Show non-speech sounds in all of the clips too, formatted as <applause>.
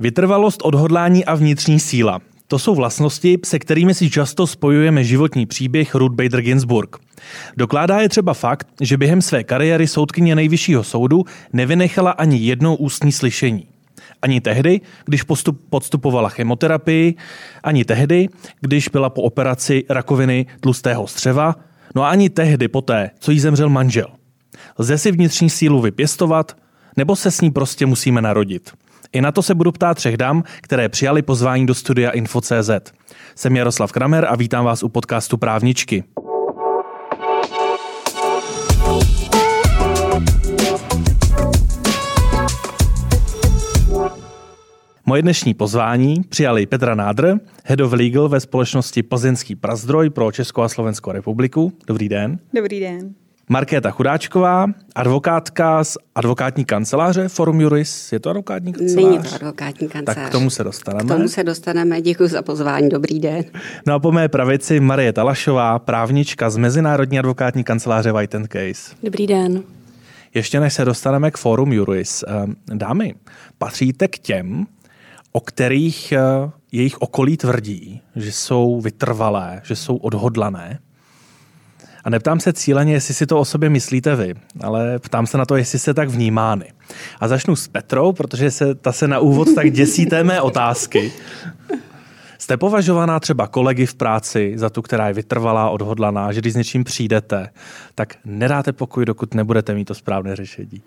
Vytrvalost, odhodlání a vnitřní síla. To jsou vlastnosti, se kterými si často spojujeme životní příběh Ruth Bader Ginsburg. Dokládá je třeba fakt, že během své kariéry soudkyně nejvyššího soudu nevynechala ani jednou ústní slyšení. Ani tehdy, když postup, podstupovala chemoterapii, ani tehdy, když byla po operaci rakoviny tlustého střeva, no a ani tehdy poté, co jí zemřel manžel. Lze si vnitřní sílu vypěstovat, nebo se s ní prostě musíme narodit? I na to se budu ptát třech dám, které přijali pozvání do studia Info.cz. Jsem Jaroslav Kramer a vítám vás u podcastu Právničky. Moje dnešní pozvání přijali Petra Nádr, Head of Legal ve společnosti Plzeňský Prazdroj pro Českou a Slovenskou republiku. Dobrý den. Dobrý den. Markéta Chudáčková, advokátka z advokátní kanceláře Forum Juris. Je to advokátní kancelář? Není to advokátní kancelář. Tak k tomu se dostaneme. K tomu se dostaneme. Děkuji za pozvání. Dobrý den. No a po mé pravici Marie Talašová, právnička z Mezinárodní advokátní kanceláře White and Case. Dobrý den. Ještě než se dostaneme k Forum Juris. Eh, dámy, patříte k těm, o kterých eh, jejich okolí tvrdí, že jsou vytrvalé, že jsou odhodlané. A neptám se cíleně, jestli si to o sobě myslíte vy, ale ptám se na to, jestli se tak vnímány. A začnu s Petrou, protože se, ta se na úvod tak děsí té mé otázky. Jste považovaná třeba kolegy v práci za tu, která je vytrvalá, odhodlaná, že když s něčím přijdete, tak nedáte pokoj, dokud nebudete mít to správné řešení.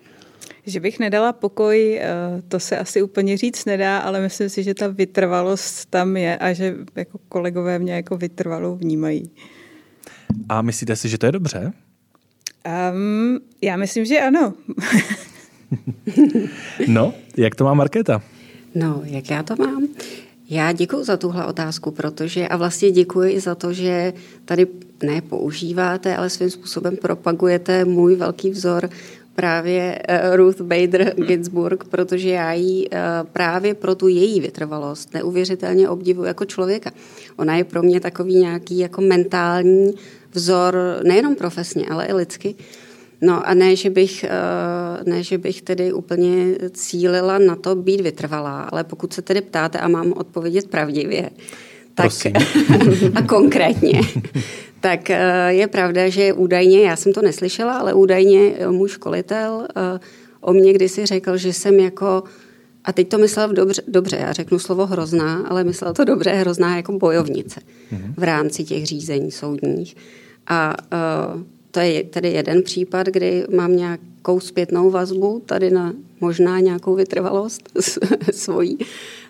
Že bych nedala pokoj, eh, to se asi úplně říct nedá, ale myslím si, že ta vytrvalost tam je a že jako kolegové mě jako vytrvalou vnímají. A myslíte si, že to je dobře? Um, já myslím, že ano. <laughs> no, jak to má Markéta? No, jak já to mám? Já děkuji za tuhle otázku, protože a vlastně děkuji i za to, že tady ne používáte, ale svým způsobem propagujete můj velký vzor právě eh, Ruth Bader Ginsburg, protože já ji eh, právě pro tu její vytrvalost neuvěřitelně obdivuji jako člověka. Ona je pro mě takový nějaký jako mentální vzor, nejenom profesně, ale i lidsky. No a ne že, bych, eh, ne, že bych tedy úplně cílila na to být vytrvalá, ale pokud se tedy ptáte a mám odpovědět pravdivě, tak <laughs> a konkrétně, <laughs> tak eh, je pravda, že údajně, já jsem to neslyšela, ale údajně můj školitel eh, o mě kdysi řekl, že jsem jako, a teď to myslel dobře, dobře, já řeknu slovo hrozná, ale myslel to dobře, hrozná jako bojovnice mhm. v rámci těch řízení soudních. A uh, to je tedy jeden případ, kdy mám nějakou zpětnou vazbu tady na možná nějakou vytrvalost <laughs> svojí.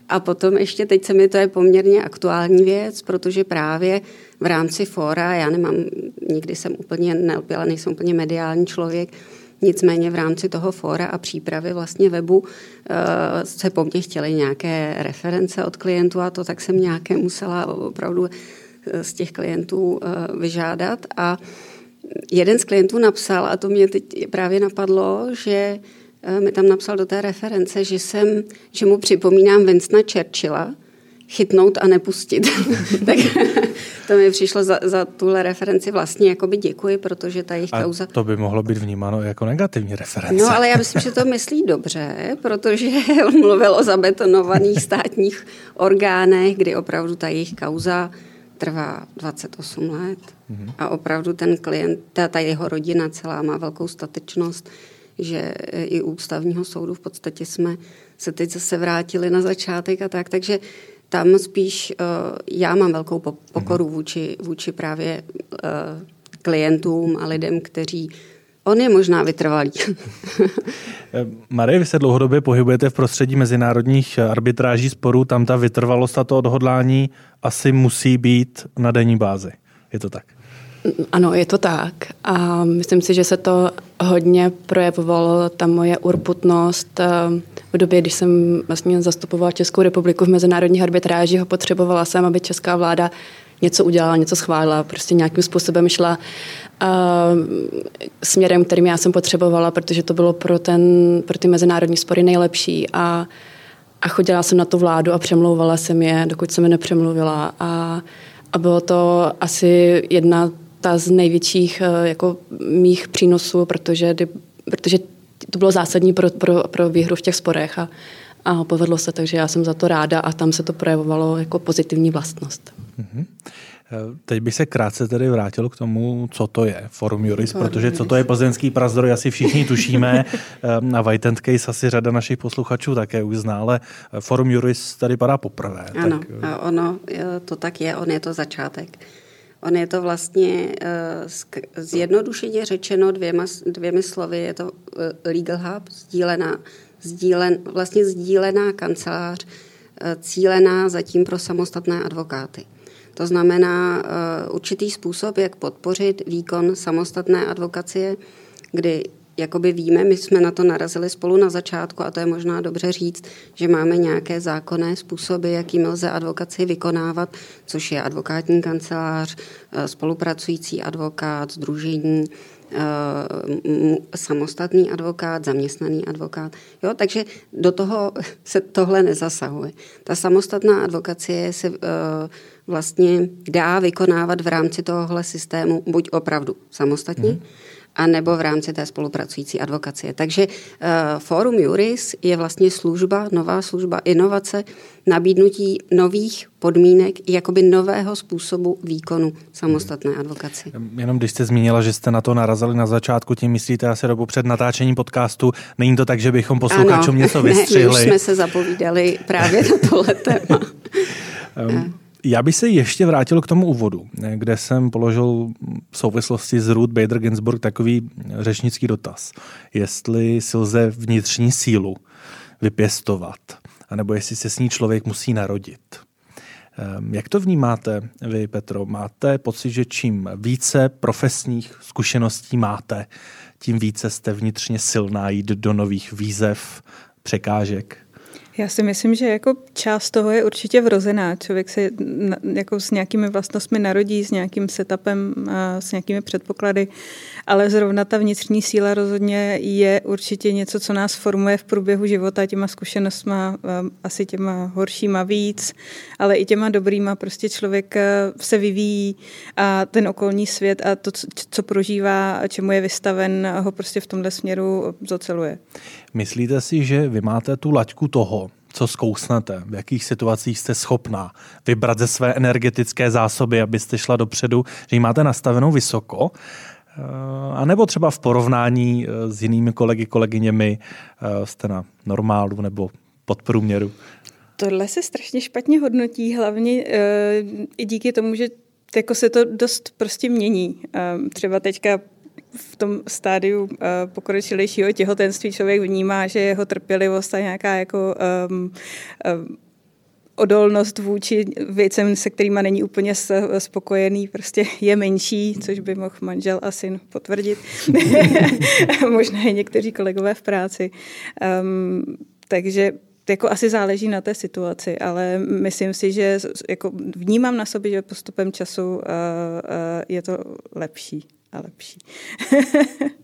A potom ještě teď se mi to je poměrně aktuální věc, protože právě v rámci fóra, já nemám, nikdy jsem úplně nelpěla, nejsem úplně mediální člověk, Nicméně v rámci toho fóra a přípravy vlastně webu uh, se po mně chtěly nějaké reference od klientů a to tak jsem nějaké musela opravdu eh, z těch klientů uh, vyžádat. A jeden z klientů napsal, a to mě teď právě napadlo, že Eh, mi tam napsal do té reference, že, jsem, že mu připomínám Vincenta Churchilla, chytnout a nepustit. <laughs> tak to mi přišlo za, za tuhle referenci vlastně jakoby děkuji, protože ta jejich kauza... to by mohlo být vnímáno jako negativní reference. No ale já myslím, že to myslí dobře, protože <laughs> on mluvil o zabetonovaných státních orgánech, kdy opravdu ta jejich kauza trvá 28 let mm-hmm. a opravdu ten klient, ta, ta jeho rodina celá má velkou statečnost že i u ústavního soudu v podstatě jsme se teď zase vrátili na začátek a tak, takže tam spíš uh, já mám velkou pokoru mhm. vůči, vůči právě uh, klientům a lidem, kteří On je možná vytrvalý. <laughs> Eh, Marie, vy se dlouhodobě pohybujete v prostředí mezinárodních arbitráží sporů, tam ta vytrvalost a to odhodlání asi musí být na denní bázi. Je to tak? Ano, je to tak. A myslím si, že se to hodně projevovalo, ta moje urputnost v době, když jsem vlastně zastupovala Českou republiku v mezinárodních arbitrážích a potřebovala jsem, aby česká vláda něco udělala, něco schválila, prostě nějakým způsobem šla uh, směrem, kterým já jsem potřebovala, protože to bylo pro, ten, pro ty mezinárodní spory nejlepší a, a chodila jsem na tu vládu a přemlouvala jsem je, dokud se mi nepřemluvila. A, a bylo to asi jedna ta z největších eh, jako mých přínosů, protože, protože to bylo zásadní pro, pro, pro výhru v těch sporech a, a povedlo se, takže já jsem za to ráda a tam se to projevovalo jako pozitivní vlastnost. Mm-hmm. Teď bych se krátce tedy vrátil k tomu, co to je Forum Juris, protože co to je plzeňský prazdroj, asi všichni tušíme. Na White and Case asi řada našich posluchačů také už zná, ale Forum Juris tady padá poprvé. Ano, tak... a ono to tak je, on je to začátek. On je to vlastně uh, zjednodušeně řečeno dvěma, dvěmi slovy, je to uh, Legal Hub, sdílená, sdílen, vlastně sdílená kancelář, uh, cílená zatím pro samostatné advokáty. To znamená určitý způsob, jak podpořit výkon samostatné advokacie, kdy jakoby víme, my jsme na to narazili spolu na začátku a to je možná dobře říct, že máme nějaké zákonné způsoby, jakým lze advokaci vykonávat, což je advokátní kancelář, eh, spolupracující advokát, združení, eh, samostatný advokát, zaměstnaný advokát. Jo, takže do toho <laughs> se tohle nezasahuje. Ta samostatná advokacie se vlastně dá vykonávat v rámci tohohle systému buď opravdu samostatně, mm a nebo v rámci té spolupracující advokacie. Takže uh, Forum Juris je vlastně služba, nová služba inovace, nabídnutí nových podmínek, jakoby nového způsobu výkonu samostatné advokaci. Jenom když jste zmínila, že jste na to narazili na začátku, tím myslíte asi dobu před natáčením podcastu. Není to tak, že bychom posluchačům něco vystřihli? <laughs> Ne, my už jsme se zapovídali právě na tohle téma. <laughs> um, já bych se ještě vrátil k tomu úvodu, kde jsem položil v souvislosti s Ruth Bader Ginsburg takový řečnický dotaz. Jestli si lze vnitřní sílu vypěstovat, anebo jestli se s ní člověk musí narodit. Ehm, jak to vnímáte vy, Petro? Máte pocit, že čím více profesních zkušeností máte, tím více jste vnitřně silná jít do nových výzev, překážek? Já si myslím, že jako část toho je určitě vrozená. Člověk se jako s nějakými vlastnostmi narodí, s nějakým setupem, s nějakými předpoklady, ale zrovna ta vnitřní síla rozhodně je určitě něco, co nás formuje v průběhu života těma zkušenostma, asi těma horšíma víc, ale i těma dobrýma. Prostě člověk se vyvíjí a ten okolní svět a to, co prožívá, čemu je vystaven, ho prostě v tomhle směru zoceluje. Myslíte si, že vy máte tu laťku toho, co zkousnete, v jakých situacích jste schopná vybrat ze své energetické zásoby, abyste šla dopředu, že ji máte nastavenou vysoko, eh, a nebo třeba v porovnání eh, s jinými kolegy, kolegyněmi eh, jste na normálu nebo podprůměru? Tohle se strašně špatně hodnotí, hlavně i díky tomu, že jako se to dost prostě mění. Třeba teďka v tom stádiu uh, pokročilejšího těhotenství člověk vnímá, že jeho trpělivost a nějaká jako um, um, odolnost vůči věcem, se kterými není úplně spokojený, prostě je menší, což by mohl manžel a syn potvrdit. <laughs> Možná i někteří kolegové v práci. Um, takže jako asi záleží na té situaci, ale myslím si, že jako vnímám na sobě, že postupem času uh, uh, je to lepší a lepší. <laughs>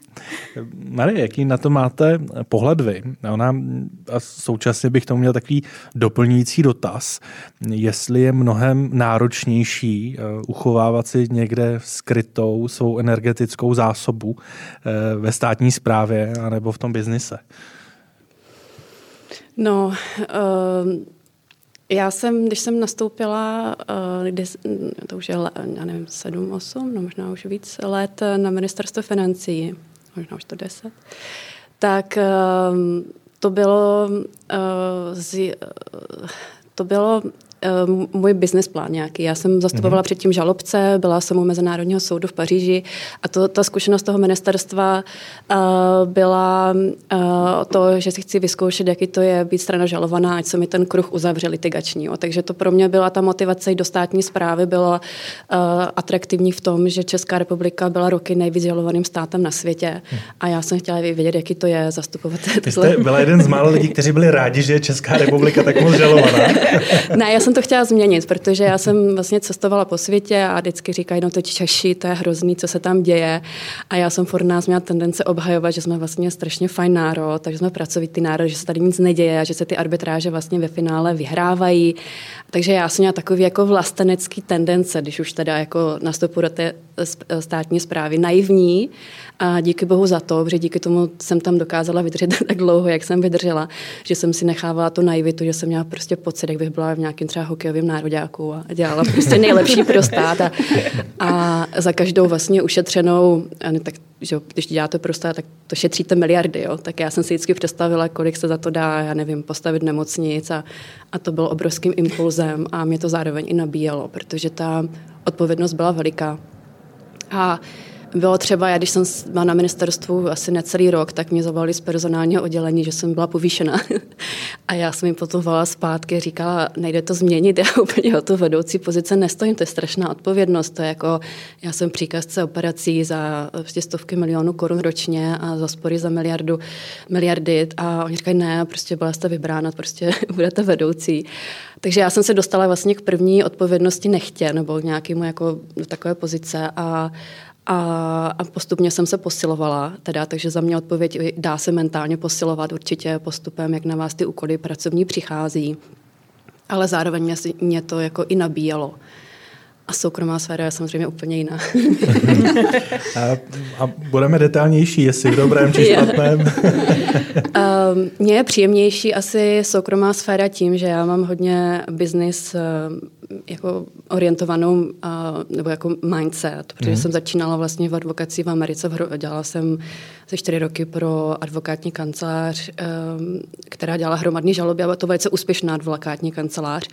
Marie, jaký na to máte pohled vy? Ona, a současně bych tomu měl takový doplňující dotaz, jestli je mnohem náročnější uh, uchovávat si někde skrytou svou energetickou zásobu uh, ve státní správě anebo v tom biznise. No, uh já jsem, když jsem nastoupila, uh, kdy, to už je, já nevím, sedm, osm, no možná už víc let na ministerstvo financí, možná už to deset, tak uh, to bylo, to bylo můj business plán nějaký. Já jsem zastupovala mm-hmm. předtím žalobce, byla jsem u Mezinárodního soudu v Paříži a to, ta zkušenost toho ministerstva uh, byla uh, to, že si chci vyzkoušet, jaký to je být strana žalovaná, ať se mi ten kruh uzavře litigační. Takže to pro mě byla ta motivace i do státní zprávy, byla uh, atraktivní v tom, že Česká republika byla roky nejvíc žalovaným státem na světě mm. a já jsem chtěla vědět, jaký to je zastupovat. Vy jste byla jeden z mála lidí, kteří byli rádi, že je Česká republika tak moc žalovaná. <laughs> ne, já jsem to chtěla změnit, protože já jsem vlastně cestovala po světě a vždycky říkají, no to Češi, to je hrozný, co se tam děje. A já jsem furt nás měla tendence obhajovat, že jsme vlastně strašně fajn národ, takže jsme pracovitý národ, že se tady nic neděje a že se ty arbitráže vlastně ve finále vyhrávají. Takže já jsem měla takový jako vlastenecký tendence, když už teda jako nastupu do té státní zprávy, naivní, a díky bohu za to, protože díky tomu jsem tam dokázala vydržet <laughs> tak dlouho, jak jsem vydržela, že jsem si nechávala to naivitu, že jsem měla prostě pocit, jak bych byla v nějakém hokejovém nároďáku a dělala prostě nejlepší pro stát. A, a za každou vlastně ušetřenou, tak že když děláte pro stát, tak to šetříte miliardy. Jo? Tak já jsem si vždycky představila, kolik se za to dá, já nevím, postavit nemocnic a, a to bylo obrovským impulzem a mě to zároveň i nabíjelo, protože ta odpovědnost byla veliká. A bylo třeba, já když jsem byla na ministerstvu asi necelý rok, tak mě zavolali z personálního oddělení, že jsem byla povýšena. <laughs> A já jsem jim potom volala zpátky, říkala, nejde to změnit, <laughs> já úplně o tu vedoucí pozice nestojím, to je strašná odpovědnost. To je jako, já jsem příkazce operací za prostě stovky milionů korun ročně a za spory za miliardu, miliardy. A oni říkají, ne, prostě byla jste vybrána, prostě <laughs> budete vedoucí. Takže já jsem se dostala vlastně k první odpovědnosti nechtě, nebo nějakému jako do takové pozice a, a, a postupně jsem se posilovala, teda, takže za mě odpověď dá se mentálně posilovat určitě postupem, jak na vás ty úkoly pracovní přichází. Ale zároveň mě, mě to jako i nabíjelo. A soukromá sféra je samozřejmě úplně jiná. <laughs> a, a budeme detailnější, jestli v dobrém či <laughs> špatném. um, <laughs> mně je příjemnější asi soukromá sféra tím, že já mám hodně biznis jako orientovanou nebo jako mindset, protože mm. jsem začínala vlastně v advokaci v Americe, dělala jsem ze čtyři roky pro advokátní kancelář, která dělala hromadní žaloby a to velice úspěšná advokátní kancelář.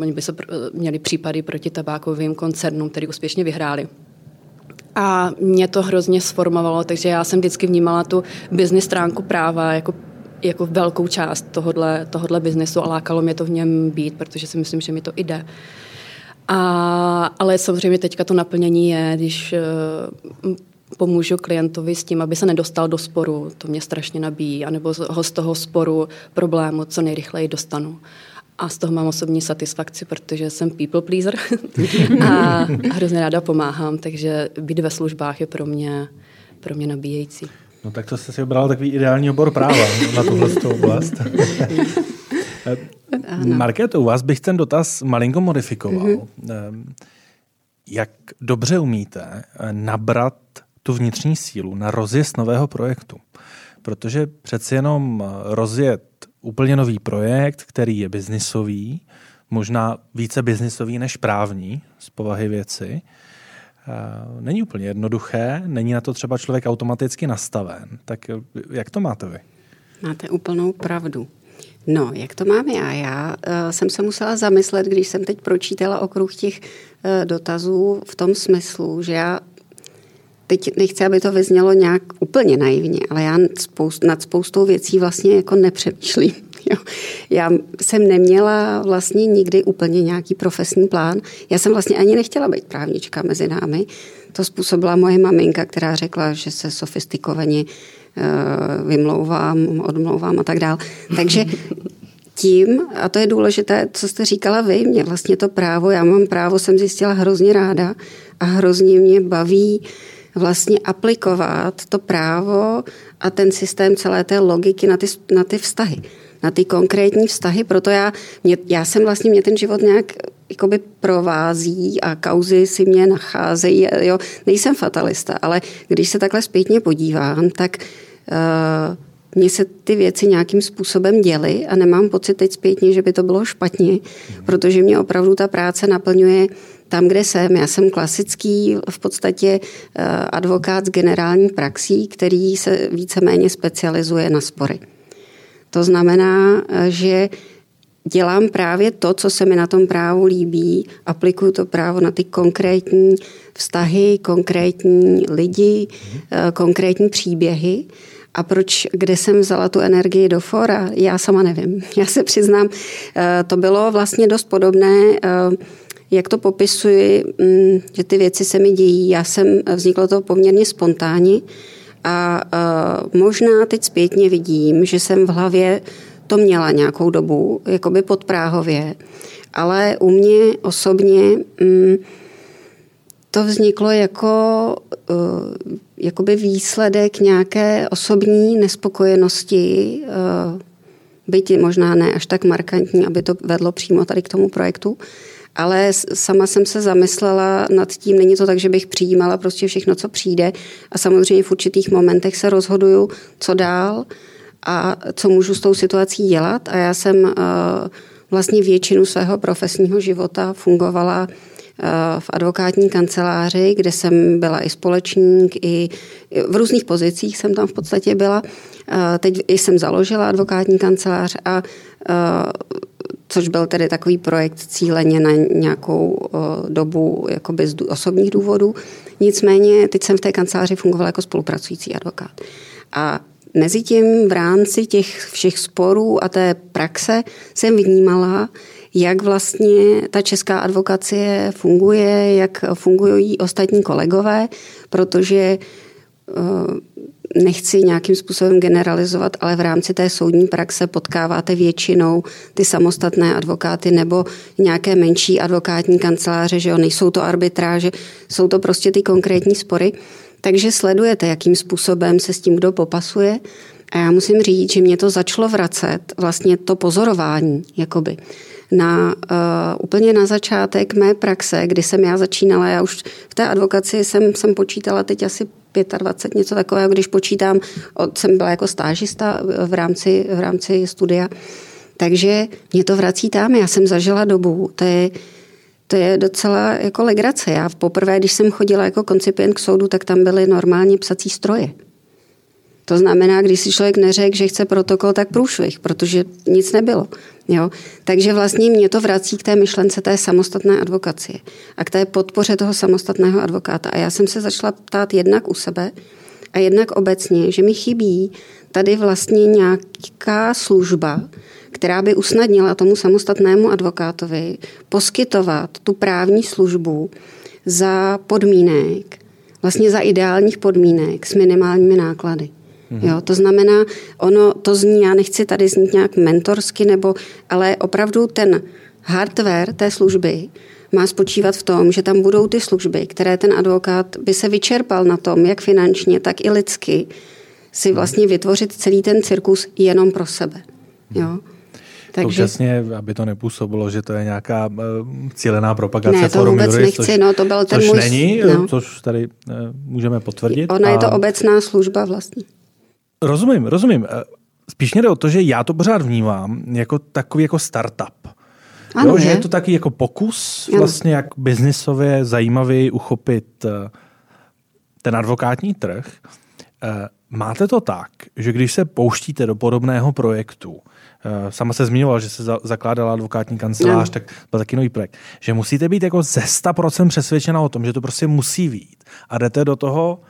Oni by se měli případy proti tabákovým koncernům, který úspěšně vyhráli. A mě to hrozně sformovalo, takže já jsem vždycky vnímala tu business stránku práva jako jako velkou část tohodle, tohodle biznesu a lákalo mě to v něm být, protože si myslím, že mi to jde. A, ale samozřejmě teďka to naplnění je, když uh, pomůžu klientovi s tím, aby se nedostal do sporu, to mě strašně nabíjí, anebo ho z toho sporu problému co nejrychleji dostanu. A z toho mám osobní satisfakci, protože jsem people pleaser <laughs> a hrozně ráda pomáhám, takže být ve službách je pro mě, pro mě nabíjející. No tak to jste si obral takový ideální obor práva na tuhle oblast. <laughs> Markéto, u vás bych ten dotaz malinko modifikoval. Mm-hmm. Jak dobře umíte nabrat tu vnitřní sílu na rozjezd nového projektu? Protože přeci jenom rozjet úplně nový projekt, který je biznisový, možná více biznisový než právní z povahy věci, Eh, není úplně jednoduché, není na to třeba člověk automaticky nastaven. Tak eh, jak to máte vy? Máte úplnou pravdu. No, jak to mám já? Já uh, jsem se musela zamyslet, když jsem teď pročítala okruh těch dotazů v tom smyslu, že já teď nechci, aby to vyznělo nějak úplně naivně, ale já spoust, nad spoustou věcí vlastně jako nepřemýšlím. <laughs> Jo. Já jsem neměla vlastně nikdy úplně nějaký profesní plán. Já jsem vlastně ani nechtěla být právnička mezi námi. To způsobila moje maminka, která řekla, že se sofistikovaně uh, vymlouvám, odmlouvám a tak dál. Takže tím, a to je důležité, co jste říkala vy, mě vlastně to právo, já mám právo, jsem zjistila hrozně ráda a hrozně mě baví vlastně aplikovat to právo a ten systém celé té logiky na ty, na ty vztahy na ty konkrétní vztahy, proto já, mě, já jsem vlastně, mě ten život nějak jakoby provází a kauzy si mě nacházejí. Jo. Nejsem fatalista, ale když se takhle zpětně podívám, tak uh, mně se ty věci nějakým způsobem děly a nemám pocit teď zpětně, že by to bylo špatně, protože mě opravdu ta práce naplňuje tam, kde jsem. Já jsem klasický v podstatě uh, advokát s generální praxí, který se víceméně specializuje na spory. To znamená, že dělám právě to, co se mi na tom právu líbí, aplikuju to právo na ty konkrétní vztahy, konkrétní lidi, mm. konkrétní příběhy. A proč, kde jsem vzala tu energii do fora, já sama nevím. <laughs> Já se přiznám, eh, to bylo vlastně dost podobné, eh, jak to popisuji, mm, že ty věci se mi dějí. Já jsem, vzniklo to poměrně spontánně, a možná teď zpětně vidím, že jsem v hlavě to měla nějakou dobu, jakoby podpráhově, ale u mě osobně mm, to vzniklo jako uh, jakoby výsledek nějaké osobní nespokojenosti, uh, byť možná ne až tak markantní, aby to vedlo přímo tady k tomu projektu, ale sama jsem se zamyslela nad tím, není to tak, že bych přijímala prostě všechno, co přijde. A samozřejmě v určitých momentech se rozhoduju, co dál a co můžu s tou situací dělat. A já jsem uh, vlastně většinu svého profesního života fungovala v advokátní kanceláři, kde jsem byla i společník, i v různých pozicích jsem tam v podstatě byla. Teď jsem založila advokátní kancelář a což byl tedy takový projekt cíleně na nějakou dobu jakoby z osobních důvodů. Nicméně teď jsem v té kanceláři fungovala jako spolupracující advokát. A mezi tím v rámci těch všech sporů a té praxe jsem vnímala, jak vlastně ta česká advokacie funguje, jak fungují ostatní kolegové, protože eh, nechci nějakým způsobem generalizovat, ale v rámci té soudní praxe potkáváte většinou ty samostatné advokáty nebo nějaké menší advokátní kanceláře, že jo, nejsou to arbitráže, jsou to prostě ty konkrétní spory. Takže sledujete, jakým způsobem se s tím kdo popasuje. A já musím říct, že mě to začalo vracet, vlastně to pozorování, jakoby na uh, úplně na začátek mé praxe, kdy jsem já začínala, já už v té advokaci jsem, jsem počítala teď asi 25, něco takového, když počítám, od, jsem byla jako stážista v rámci, v rámci studia, takže mě to vrací tam, já jsem zažila dobu, to je, to je docela jako legrace. Já poprvé, když jsem chodila jako koncipient k soudu, tak tam byly normálně psací stroje. To znamená, když si člověk neřekl, že chce protokol, tak průšvih, protože nic nebylo. Jo? Takže vlastně mě to vrací k té myšlence té samostatné advokacie a k té podpoře toho samostatného advokáta. A já jsem se začala ptát jednak u sebe a jednak obecně, že mi chybí tady vlastně nějaká služba, která by usnadnila tomu samostatnému advokátovi poskytovat tu právní službu za podmínek, vlastně za ideálních podmínek s minimálními náklady. Mm-hmm. Jo, to znamená, ono to zní, já nechci tady znít nějak mentorsky, nebo, ale opravdu ten hardware té služby má spočívat v tom, že tam budou ty služby, které ten advokát by se vyčerpal na tom, jak finančně, tak i lidsky, si mhm. vlastně vytvořit celý ten cirkus jenom pro sebe. Jo? Takže... Současně, aby to nepůsobilo, že to je nějaká uh, cílená propagace ne, to vůbec Juris, nechci, což, no, to byl ten což můj... není, no. což tady uh, můžeme potvrdit. Ona a... je to obecná služba vlastně. Rozumím, rozumím. Eh, spíš mě jde o to, že já to pořád vnímám jako takový jako startup. Ano, jo, že je to takový jako pokus ano. vlastně, jak biznisově zajímavě uchopit eh, ten advokátní trh. Eh, máte to tak, že když se pouštíte do podobného projektu, sama se zmiňoval, že se zakládala advokátní kancelář, no. tak byl taky nový projekt, že musíte být jako ze 100% přesvědčena o tom, že to prostě musí být a jdete do toho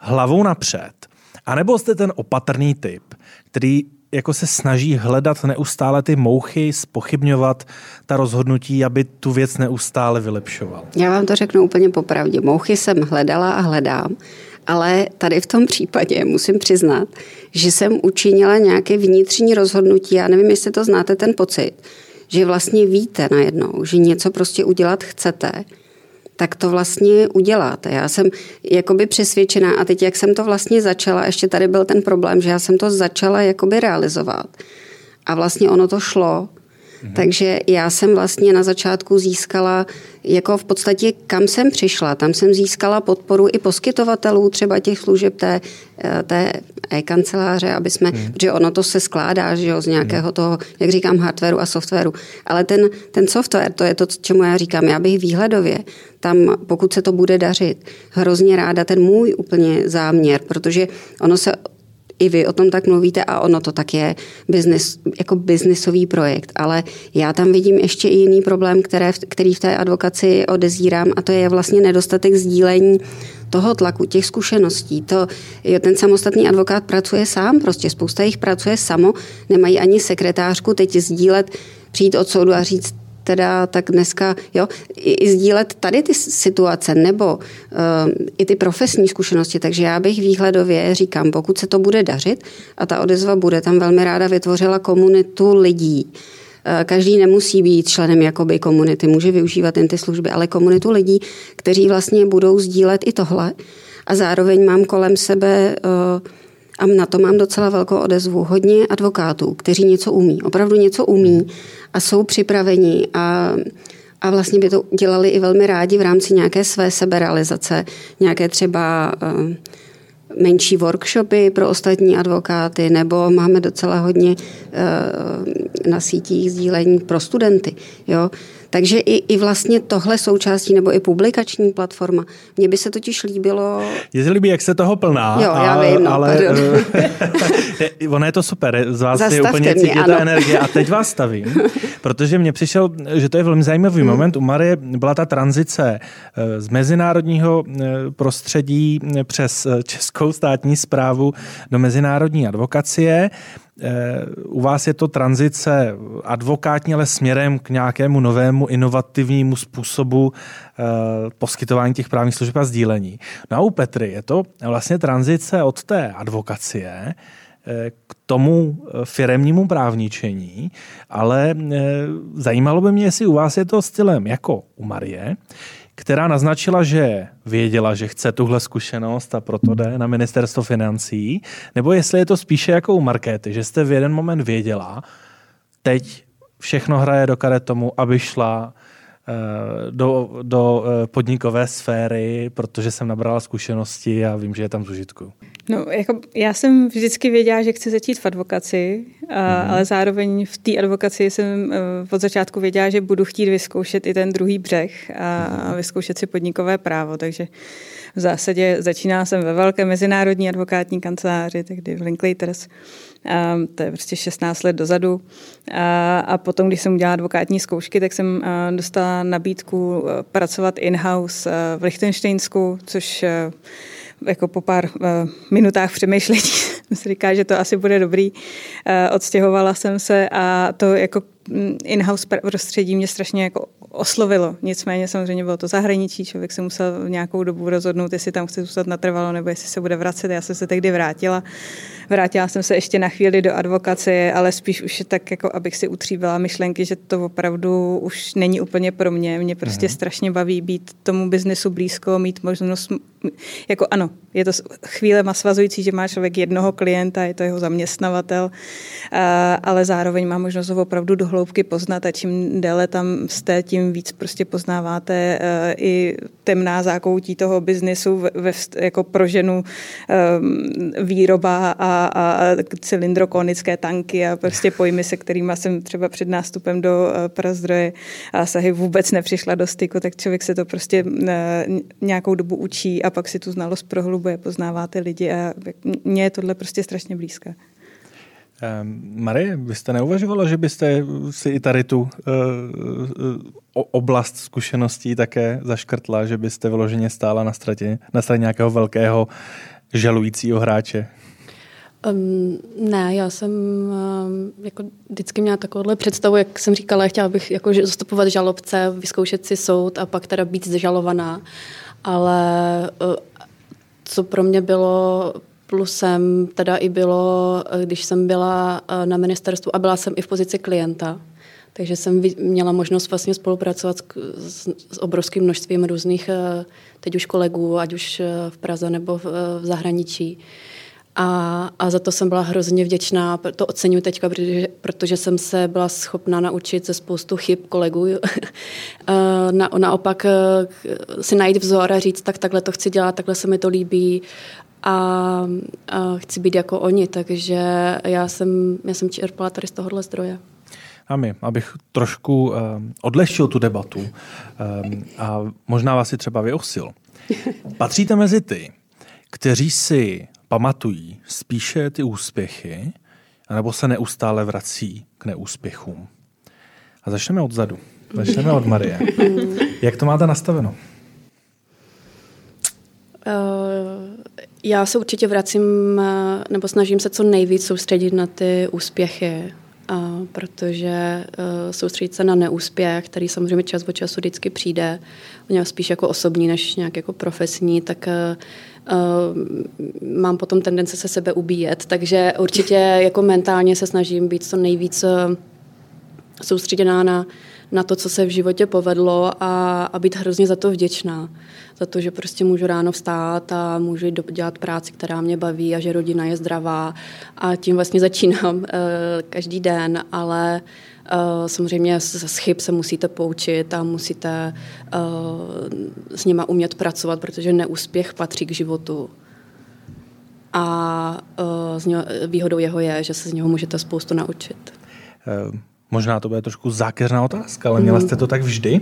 hlavou napřed a nebo jste ten opatrný typ, který jako se snaží hledat neustále ty mouchy, spochybňovat ta rozhodnutí, aby tu věc neustále vylepšoval? Já vám to řeknu úplně popravdě. Mouchy jsem hledala a hledám, ale tady v tom případě musím přiznat, že jsem učinila nějaké vnitřní rozhodnutí. Já nevím, jestli to znáte ten pocit, že vlastně víte najednou, že něco prostě udělat chcete tak to vlastně uděláte. Já jsem jakoby přesvědčená a teď, jak jsem to vlastně začala, ještě tady byl ten problém, že já jsem to začala jakoby realizovat a vlastně ono to šlo, Mhm. Takže já jsem vlastně na začátku získala, jako v podstatě kam jsem přišla, tam jsem získala podporu i poskytovatelů třeba těch služeb té, eh, té e-kanceláře, aby jsme, mhm. protože ono to se skládá že jo, z nějakého mhm. toho, jak říkám, hardwareu a softwaru. Ale ten, ten software, to je to, čemu já říkám, já bych výhledově tam, pokud se to bude dařit, hrozně ráda ten můj úplně záměr, protože ono se i vy o tom tak mluvíte a ono to tak je, business, jako biznisový projekt, ale já tam vidím ještě i jiný problém, které, který v té advokaci odezírám a to je vlastně nedostatek sdílení toho tlaku, těch zkušeností. To, ten samostatný advokát pracuje sám, prostě spousta jich pracuje samo, nemají ani sekretářku, teď sdílet, přijít od soudu a říct, teda, tak dneska, jo, i, i sdílet tady ty situace nebo uh, i ty profesní zkušenosti, takže já bych výhledově říkám, pokud se to bude dařit a ta odezva bude, tam velmi ráda vytvořila komunitu lidí, Eh, každý nemusí být členem jakoby komunity, může využívat jen ty služby, ale komunitu lidí, kteří vlastně budou sdílet i tohle. A zároveň mám kolem sebe eh, a na to mám docela velkou odezvu. Hodně advokátů, kteří něco umí, opravdu něco umí a jsou připraveni a a vlastně by to dělali i velmi rádi v rámci nějaké své seberealizace, nějaké třeba uh, menší workshopy pro ostatní advokáty, nebo máme docela hodně eh, na sítích sdílení pro studenty. Jo? Takže i, i vlastně tohle součástí, nebo i publikační platforma. Mně by se totiž líbilo... Je se líbí, jak se toho plná. Jo, já vím, no, ale eh, <laughs> ono je to super, z vás Zastavte je úplně cítit ta energie. A teď vás stavím, <laughs> protože mně přišel, že to je velmi zajímavý hmm. moment. U Marie byla ta tranzice eh, z mezinárodního eh, prostředí přes českou státní zprávu do mezinárodní advokacie. Eh, u vás je to tranzice advokátní, ale směrem k nějakému novému inovativnímu způsobu eh, poskytování těch právních služeb a sdílení. No a u Petry je to vlastně tranzice od té advokacie eh, k tomu firemnímu právničení, ale zajímalo by mě, jestli u vás je to stylem jako u Marie, která naznačila, že věděla, že chce tuhle zkušenost a proto jde na ministerstvo financí, nebo jestli je to spíše jako u Markéty, že jste v jeden moment věděla, teď všechno hraje do karet tomu, aby šla do, do eh, podnikové sféry, protože jsem nabrala zkušenosti a vím, že je tam zužitku. No, jako já jsem vždycky věděla, že chci začít v advokaci, a, mm. ale zároveň v té advokaci jsem eh, od začátku věděla, že budu chtít vyzkoušet i ten druhý břeh a, a vyzkoušet si podnikové právo, takže v zásadě začínala jsem ve velké mezinárodní advokátní kanceláři, tehdy v Linklaters. A to je prostě 16 let dozadu. A, a potom, když jsem udělala advokátní zkoušky, tak jsem dostala nabídku pracovat in-house v Lichtensteinsku, což jako po pár uh, minutách přemýšlení <laughs> si říká, že to asi bude dobrý. Uh, odstěhovala jsem se a to jako in-house prostředí mě strašně jako oslovilo. Nicméně samozřejmě bylo to zahraničí, člověk se musel v nějakou dobu rozhodnout, jestli tam chce zůstat natrvalo nebo jestli se bude vracet. Já jsem se tehdy vrátila. Vrátila jsem se ještě na chvíli do advokacie, ale spíš už tak, jako abych si utříbila myšlenky, že to opravdu už není úplně pro mě. Mě prostě mm. strašně baví být tomu biznesu blízko, mít možnost, jako ano, je to chvíle svazující, že má člověk jednoho klienta, je to jeho zaměstnavatel, ale zároveň má možnost ho opravdu do hloubky poznat a čím déle tam jste, tím víc prostě poznáváte e, i temná zákoutí toho biznesu ve, jako pro ženu e, výroba a, a cylindrokonické tanky a prostě <laughs> pojmy, se kterými jsem třeba před nástupem do e, prazdroje a sahy vůbec nepřišla do styku, tak člověk se to prostě nějakou dobu učí a pak si tu znalost prohlubuje, poznáváte lidi a mně je tohle prostě strašně blízké. Marie, vy jste neuvažovala, že byste si i tady tu uh, uh, oblast zkušeností také zaškrtla, že byste vyloženě stála na straně, na straně nějakého velkého žalujícího hráče? Um, ne, já jsem um, jako vždycky měla takovouhle představu, jak jsem říkala, chtěla bych jako zastupovat žalobce, vyzkoušet si soud a pak teda být zžalovaná. Ale uh, co pro mě bylo plusem, teda i bylo, když jsem byla uh, na ministerstvu a byla jsem i v pozici klienta, takže jsem měla možnost vlastně spolupracovat s, s, obrovským množstvím různých uh, teď už kolegů, ať už v Praze nebo v, v zahraničí. A, a za to jsem byla hrozně vděčná, to oceňuji teďka, protože, protože jsem se byla schopna naučit ze spoustu chyb kolegů. <laughs> Na, naopak eh, si najít vzor a říct, tak takhle to chci dělat, takhle se mi to líbí a, a chci být jako oni, takže já jsem, já jsem čerpala tady z tohohle zdroje. A my, abych trošku um, odlehčil tu debatu um, a možná vás si třeba vyosil. <laughs> Patříte mezi ty, kteří si pamatují spíše ty úspěchy, anebo se neustále vrací k neúspěchům. A začneme odzadu. Začneme od Marie. <laughs> Jak to máte nastaveno? Uh, já se určitě vracím, uh, nebo snažím se co nejvíc soustředit na ty úspěchy. Protože uh, soustředit se na neúspěch, který samozřejmě čas od času vždycky přijde, něj spíš jako osobní než nějak jako profesní, tak uh, mám potom tendence se sebe ubíjet, takže určitě jako mentálně se snažím být co nejvíc soustředěná na, na to, co se v životě povedlo a, a být hrozně za to vděčná. Za to, že prostě můžu ráno vstát a můžu dělat práci, která mě baví a že rodina je zdravá. A tím vlastně <laughs> začínám uh, každý den, ale Uh, samozřejmě z chyb se musíte poučit a musíte uh, s nima umět pracovat, protože neúspěch patří k životu. A uh, z něho, výhodou jeho je, že se z něho můžete spoustu naučit. Možná to bude trošku zákeřná otázka, ale měla jste to tak vždy?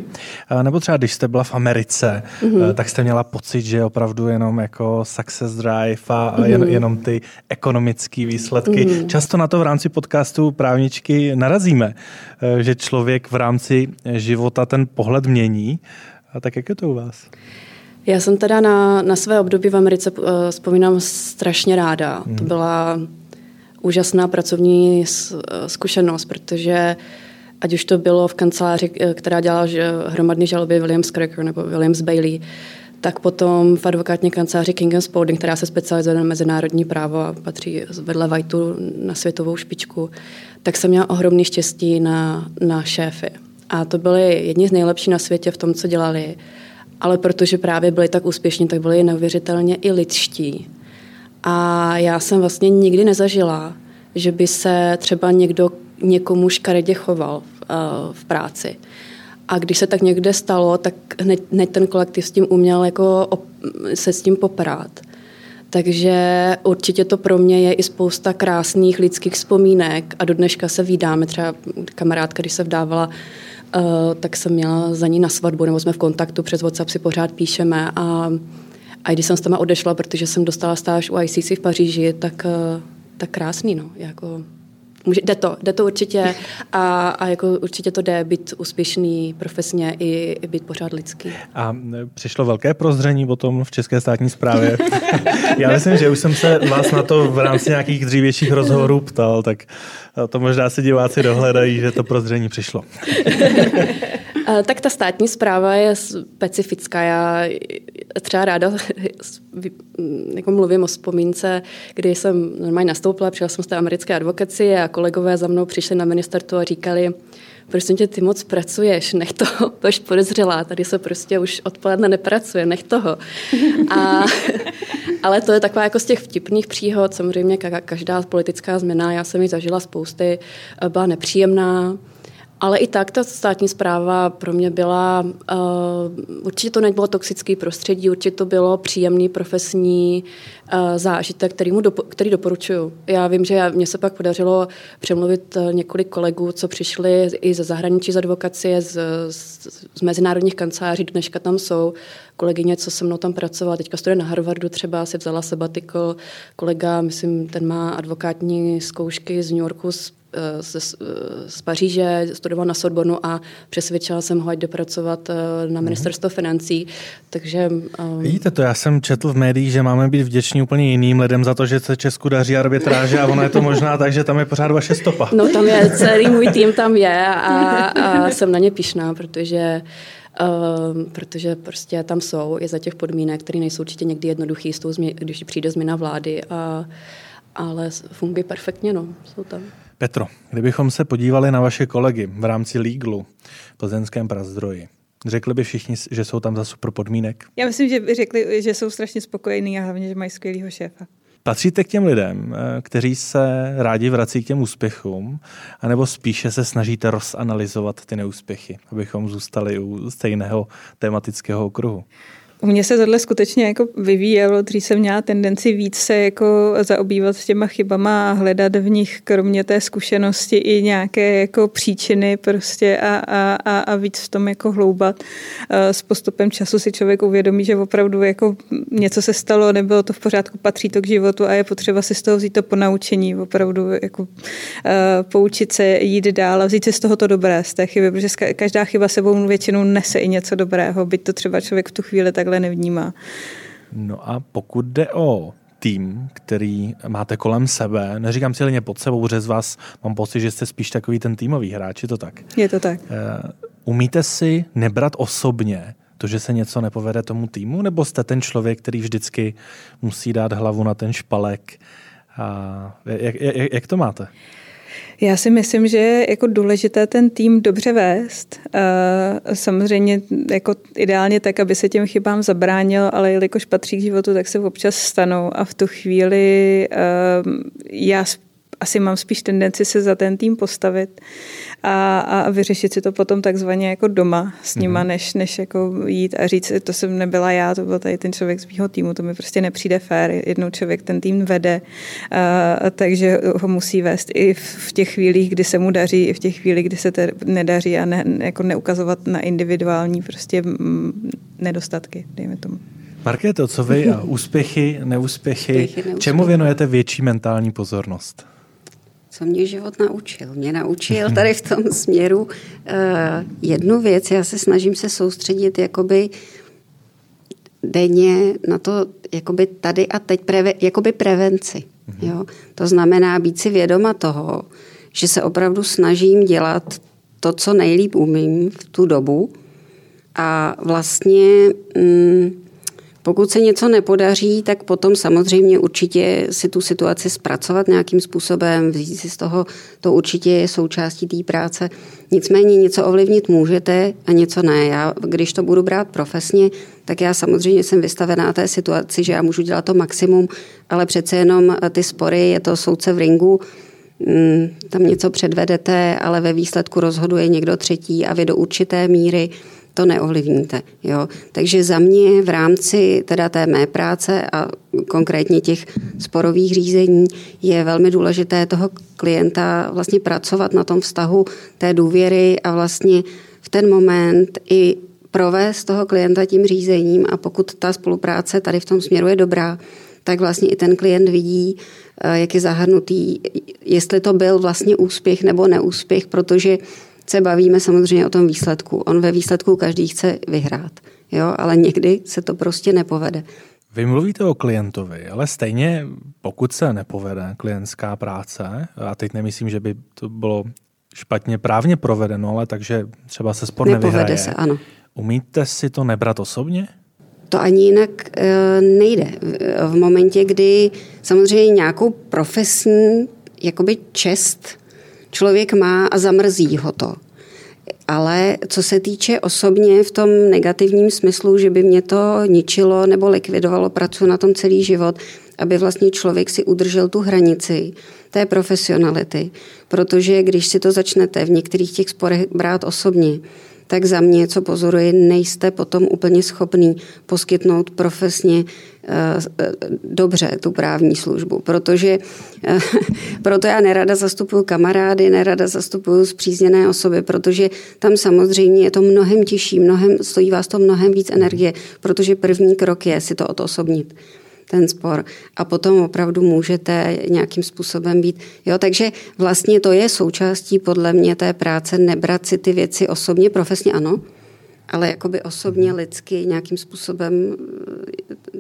Nebo třeba když jste byla v Americe, mm-hmm. tak jste měla pocit, že opravdu jenom jako success drive a mm-hmm. jen, jenom ty ekonomické výsledky. Mm-hmm. Často na to v rámci podcastu právničky narazíme, eh, že člověk v rámci života ten pohled mění. A tak jak je to u vás? Já jsem teda na, na své období v Americe uh, vzpomínám strašně ráda. Mm. To mhm. byla úžasná pracovní zkušenost, protože ať už to bylo v kanceláři, eh, která dělala hromadné žaloby Williams Cracker nebo Williams Bailey, tak potom v advokátní kanceláři King Spalding, která se specializuje na mezinárodní právo a patří vedle Whiteu na světovou špičku, tak jsem měla ohromný štěstí na, na šéfy. A to byly jedni z nejlepších na světě v tom, co dělali. Ale protože právě byli tak úspěšní, tak byli neuvěřitelně i lidští. A já jsem vlastně nikdy nezažila, že by se třeba někdo někomu škaredě choval uh, v práci. A když se tak někde stalo, tak hned, hned ten kolektiv s tím uměl jako se s tím poprát. Takže určitě to pro mě je i spousta krásných lidských vzpomínek a do dneška se vydáme. Třeba kamarádka, když se vdávala, uh, tak jsem měla za ní na svatbu, nebo jsme v kontaktu, přes WhatsApp si pořád píšeme a a když jsem s tam odešla, protože jsem dostala stáž u ICC v Paříži, tak, eh, tak krásný, no. Jako, může, jde to, jde to určitě a, a jako určitě to jde být úspěšný profesně i, i být pořád lidský. A přišlo velké prozření potom v České státní správě. <laughs> Já myslím, že už jsem se vás na to v rámci nějakých dřívějších rozhovorů ptal, tak to možná si diváci dohledají, že to prozření přišlo. <laughs> Tak ta státní zpráva je specifická. Já třeba ráda jako mluvím o vzpomínce, kdy jsem normálně nastoupila, přišla jsem z té americké advokaci a kolegové za mnou přišli na ministerstvo a říkali, prosím tě, ty moc pracuješ, nech to, <laughs> budeš podezřelá, tady se prostě už odpoledne nepracuje, nech toho. A, <laughs> ale to je taková jako z těch vtipných příhod, samozřejmě každá politická změna, já jsem ji zažila spousty, byla nepříjemná, ale i tak ta státní zpráva pro mě byla, uh, určitě to nebylo toxický prostředí, určitě to bylo příjemný profesní uh, zážitek, který, mu dopo, který doporučuju. Já vím, že mně se pak podařilo přemluvit uh, několik kolegů, co přišli i ze zahraničí z advokacie, z, z, z mezinárodních kanceláří, dneška tam jsou. Kolegyně, co se mnou tam pracovala, teďka studuje na Harvardu třeba, si vzala sabbatical. Kolega, myslím, ten má advokátní zkoušky z New Yorku z z, z Paříže, studoval na Sorbonu a přesvědčila jsem ho, ať dopracovat eh, na ministerstvo financí. Takže, um... Vidíte to, já jsem četl v médiích, že máme být vděční úplně jiným lidem za to, že se Česku daří arbitráže a ono je to možná tak, že tam je pořád vaše stopa. No tam je, celý můj tým tam je a, a jsem na ně pišná, protože Uh, protože prostě tam jsou, je za těch podmínek, které nejsou určitě někdy jednoduchý, když přijde změna vlády, a, ale fungují perfektně, no, jsou tam. Petro, kdybychom se podívali na vaše kolegy v rámci Líglu v plzeňském prazdroji, Řekli by všichni, že jsou tam za super podmínek? Já myslím, že by řekli, že jsou strašně spokojení a hlavně, že mají skvělého šéfa. Patříte k těm lidem, eh, kteří se rádi vrací k těm úspěchům, anebo spíše se snažíte rozanalizovat ty neúspěchy, abychom zůstali u stejného tematického okruhu? U mě se tohle skutečně jako vyvíjelo, dřív jsem měla tendenci víc se jako zaobývat s těma chybama a hledat v nich kromě té zkušenosti i nějaké jako příčiny prostě a, a, a, a víc v tom jako hloubat. S postupem času si člověk uvědomí, že opravdu jako něco se stalo, nebylo to v pořádku, patří to k životu a je potřeba si z toho vzít to ponaučení, opravdu jako uh, poučit se, jít dál a vzít si z toho to dobré z té chyby, protože každá chyba sebou většinou nese i něco dobrého, byť to třeba člověk v tu chvíli tak takhle nevnímá. No a pokud jde o tým, který máte kolem sebe, neříkám si lině pod sebou, že z vás mám pocit, že jste spíš takový ten týmový hráč, je to tak? Je to tak. Uh, umíte si nebrat osobně to, že se něco nepovede tomu týmu, nebo jste ten člověk, který vždycky musí dát hlavu na ten špalek? A jak, jak, jak to máte? Já si myslím, že je jako důležité ten tým dobře vést. Samozřejmě jako ideálně tak, aby se těm chybám zabránil, ale jelikož patří k životu, tak se občas stanou a v tu chvíli já asi mám spíš tendenci se za ten tým postavit a, a vyřešit si to potom takzvaně jako doma s nima, mm-hmm. než, než jako jít a říct, to jsem nebyla já, to byl tady ten člověk z mého týmu, to mi prostě nepřijde fér. Jednou člověk ten tým vede, a, takže ho musí vést i v těch chvílích, kdy se mu daří, i v těch chvílích, kdy se to nedaří a ne, jako neukazovat na individuální prostě nedostatky, dejme tomu. Markéto, co vy a <laughs> úspěchy, neúspěchy, úspěchy neúspěchy. čemu věnujete větší mentální pozornost? Co mě život naučil. Mě naučil tady v tom směru uh, jednu věc. Já se snažím se soustředit jakoby denně na to, jakoby tady a teď, preve, jakoby prevenci. Mhm. Jo? To znamená být si vědoma toho, že se opravdu snažím dělat to, co nejlíp umím v tu dobu a vlastně mm, pokud se něco nepodaří, tak potom samozřejmě určitě si tu situaci zpracovat nějakým způsobem, vzít si z toho, to určitě je součástí té práce. Nicméně něco ovlivnit můžete a něco ne. Já, když to budu brát profesně, tak já samozřejmě jsem vystavená té situaci, že já můžu dělat to maximum, ale přece jenom ty spory, je to soudce v ringu, mm, tam něco předvedete, ale ve výsledku rozhoduje někdo třetí a vy do určité míry to neovlivníte. Jo? Takže za mě v rámci teda té mé práce a konkrétně těch sporových řízení je velmi důležité toho klienta vlastně pracovat na tom vztahu té důvěry a vlastně v ten moment i provést toho klienta tím řízením a pokud ta spolupráce tady v tom směru je dobrá, tak vlastně i ten klient vidí, eh, jak je zahrnutý, jestli to byl vlastně úspěch nebo neúspěch, protože se bavíme samozřejmě o tom výsledku. On ve výsledku každý chce vyhrát, jo, ale někdy se to prostě nepovede. Vy mluvíte o klientovi, ale stejně pokud se nepovede klientská práce, a teď nemyslím, že by to bylo špatně právně provedeno, ale takže třeba se spor Nepovede nevyhraje. se, ano. Umíte si to nebrat osobně? To ani jinak e, nejde. V momentě, kdy samozřejmě nějakou profesní jakoby čest člověk má a zamrzí ho to. Ale co se týče osobně v tom negativním smyslu, že by mě to ničilo nebo likvidovalo, pracuji na tom celý život, aby vlastně člověk si udržel tu hranici té profesionality. Protože když si to začnete v některých těch sporech brát osobně, tak za mě, co pozoruji, nejste potom úplně schopný poskytnout profesně eh, dobře tu právní službu, protože eh, <laughs> proto já nerada zastupuju kamarády, nerada zastupuju zpřízněné osoby, protože tam samozřejmě je to mnohem těžší, mnohem, stojí vás to mnohem víc energie, protože první krok je si to odosobnit ten spor a potom opravdu můžete nějakým způsobem být. Jo, takže vlastně to je součástí podle mě té práce, nebrat si ty věci osobně, profesně ano, ale jakoby osobně, lidsky, nějakým způsobem,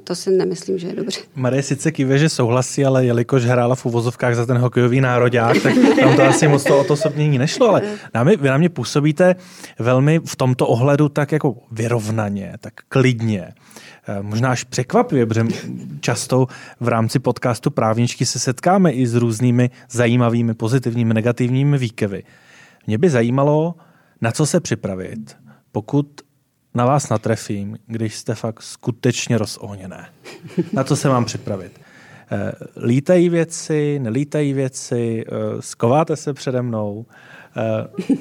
to si nemyslím, že je dobře. Marie sice kýve, že souhlasí, ale jelikož hrála v uvozovkách za ten hokejový nároďák, tak tam to asi moc to o to osobnění nešlo, ale na mě, vy na mě působíte velmi v tomto ohledu tak jako vyrovnaně, tak klidně. Eh, možná až překvapivě, protože často v rámci podcastu Právničky se setkáme i s různými zajímavými, pozitivními, negativními výkevy. Mě by zajímalo, na co se připravit, pokud na vás natrefím, když jste fakt skutečně rozohněné. Na co se mám připravit? Eh, lítají věci, nelítají věci, eh, skováte se přede mnou.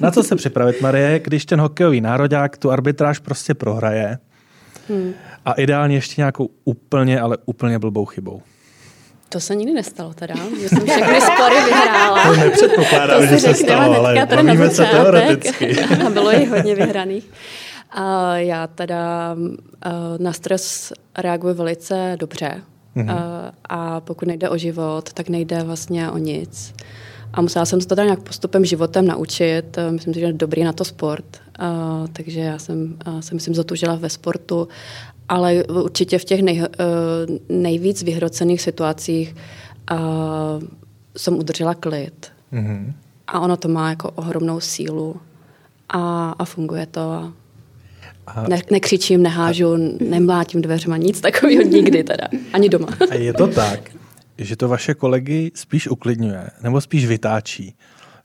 Na co se připravit, Marie, když ten hokejový nároďák tu arbitráž prostě prohraje Hmm. A ideálně ještě nějakou úplně, ale úplně blbou chybou. To se nikdy nestalo teda, že jsem všechny spory vyhrála. To nepředpokládám, to že se stalo, ale bavíme se teoreticky. <laughs> A bylo jich hodně vyhraných. A já teda na stres reaguji velice dobře. Mm-hmm. A, a pokud nejde o život, tak nejde vlastně o nic. A musela jsem se to teda nějak postupem životem naučit. Myslím si, že je dobrý na to sport. Uh, takže já jsem uh, se myslím zatužila ve sportu ale určitě v těch nej, nejvíc vyhrocených situacích jsem udržela klid. Mm-hmm. A ono to má jako ohromnou sílu a, a funguje to. A ne, nekřičím, nehážu, nemlátím dveřma, nic takového nikdy teda, ani doma. A je to tak, že to vaše kolegy spíš uklidňuje, nebo spíš vytáčí?